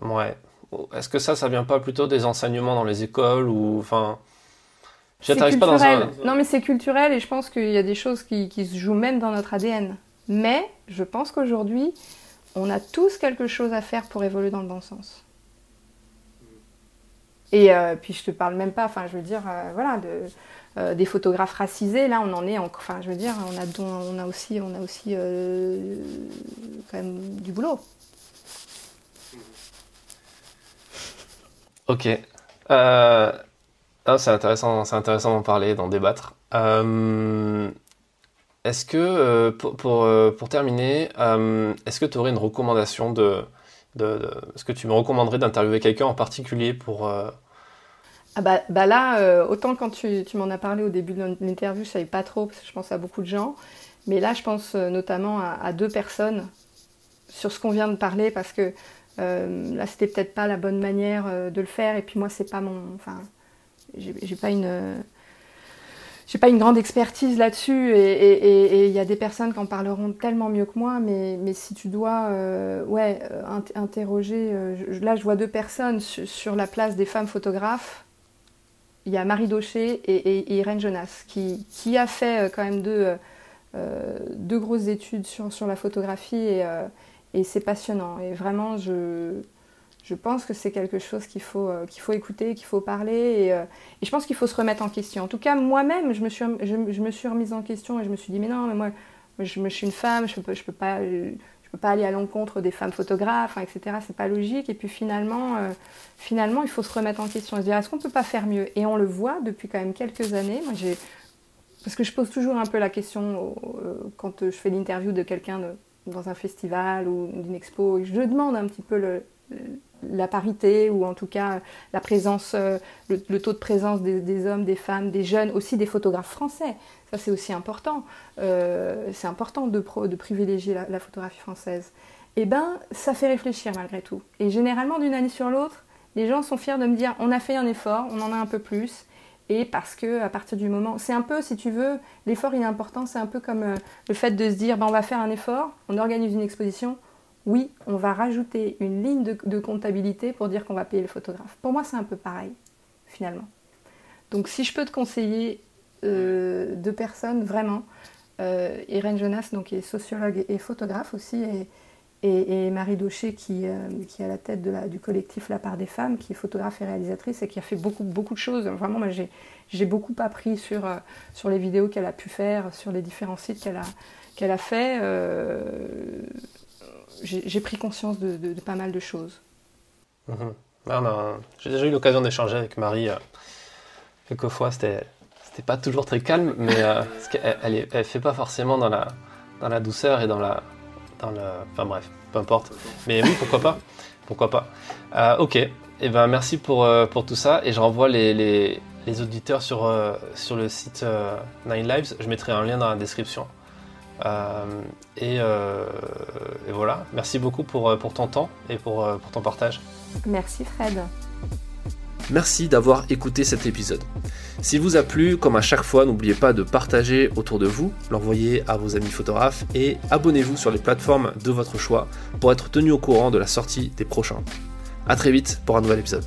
Ouais. Est-ce que ça, ça vient pas plutôt des enseignements dans les écoles ou enfin pas dans un... Non, mais c'est culturel et je pense qu'il y a des choses qui, qui, se jouent même dans notre ADN. Mais je pense qu'aujourd'hui, on a tous quelque chose à faire pour évoluer dans le bon sens. Et euh, puis je te parle même pas, enfin je veux dire, euh, voilà, de, des photographes racisés. Là, on en est, enfin, je veux dire, on a, on a aussi, on a aussi quand même du boulot. Ok. Euh, ah, c'est intéressant, c'est intéressant d'en parler, d'en débattre. Euh, est-ce que, euh, pour, pour, terminer, est-ce que tu aurais une recommandation de, de, Est-ce que tu me recommanderais d'interviewer quelqu'un en particulier pour. Ah bah, bah là, autant quand tu, tu m'en as parlé au début de l'interview, je savais pas trop, parce que je pense à beaucoup de gens. Mais là, je pense notamment à, deux personnes sur ce qu'on vient de parler, parce que euh, là, c'était peut-être pas la bonne manière euh, de le faire. Et puis moi, c'est pas mon. Enfin, j'ai pas une. j'ai pas une grande expertise là-dessus et il y a des personnes qui en parleront tellement mieux que moi, mais, mais si tu dois euh, ouais, interroger, là je vois deux personnes sur, la place des femmes photographes. Il y a Marie Daucher et, Irène Jonas qui, qui, a fait quand même deux, deux grosses études sur, sur la photographie et, et c'est passionnant. Et vraiment, je, je pense que c'est quelque chose qu'il faut, euh, qu'il faut écouter, qu'il faut parler. Euh, et, je pense qu'il faut se remettre en question. En tout cas, moi-même, je, me suis, je, me suis remise en question et je me suis dit, mais non, mais moi, je, suis une femme, je ne peux, je peux, pas, je peux pas aller à l'encontre des femmes photographes, etc. etc. C'est pas logique. Et puis finalement, euh, finalement, il faut se remettre en question et se dire, est-ce qu'on ne peut pas faire mieux? Et on le voit depuis quand même quelques années. Moi. Parce que je pose toujours un peu la question quand je fais l'interview de quelqu'un dans un festival ou d'une expo, je demande un petit peu le, la parité ou en tout cas la présence, euh, le, taux de présence des, hommes, des femmes, des jeunes, aussi des photographes français. Ça c'est aussi important. Euh, c'est important de, privilégier la, photographie française. Eh ben, ça fait réfléchir malgré tout. Et généralement, d'une année sur l'autre, les gens sont fiers de me dire on a fait un effort, on en a un peu plus, et parce que à partir du moment, c'est un peu, si tu veux, l'effort il est important, c'est un peu comme euh, le fait de se dire, ben, on va faire un effort, on organise une exposition, oui, on va rajouter une ligne de, comptabilité pour dire qu'on va payer le photographe. Pour moi, c'est un peu pareil, finalement. Donc si je peux te conseiller euh, deux personnes, vraiment, euh, Irène Jonas, qui est sociologue et photographe aussi, et, Marie Daucher qui, euh, qui est à la tête du collectif La part des femmes, qui est photographe et réalisatrice et qui a fait beaucoup, beaucoup de choses. Vraiment, moi j'ai beaucoup appris sur, les vidéos qu'elle a pu faire, sur les différents sites qu'elle a fait. Euh, j'ai pris conscience de, de, pas mal de choses. Mhm. J'ai déjà eu l'occasion d'échanger avec Marie quelques fois. C'était pas toujours très calme, mais elle, elle, elle, fait pas forcément dans la, dans la douceur et dans la, Enfin bref, peu importe. Mais oui, pourquoi pas Pourquoi pas euh, Ok, et eh ben merci pour, euh, pour tout ça. Et je renvoie les, les, les auditeurs sur, euh, sur le site Nine Lives. Je mettrai un lien dans la description. Et, et, voilà, merci beaucoup pour, pour ton temps et pour, pour ton partage. Merci Fred. Merci d'avoir écouté cet épisode. S'il vous a plu, comme à chaque fois, n'oubliez pas de partager autour de vous, l'envoyer à vos amis photographes et abonnez-vous sur les plateformes de votre choix pour être tenu au courant de la sortie des prochains. A très vite pour un nouvel épisode.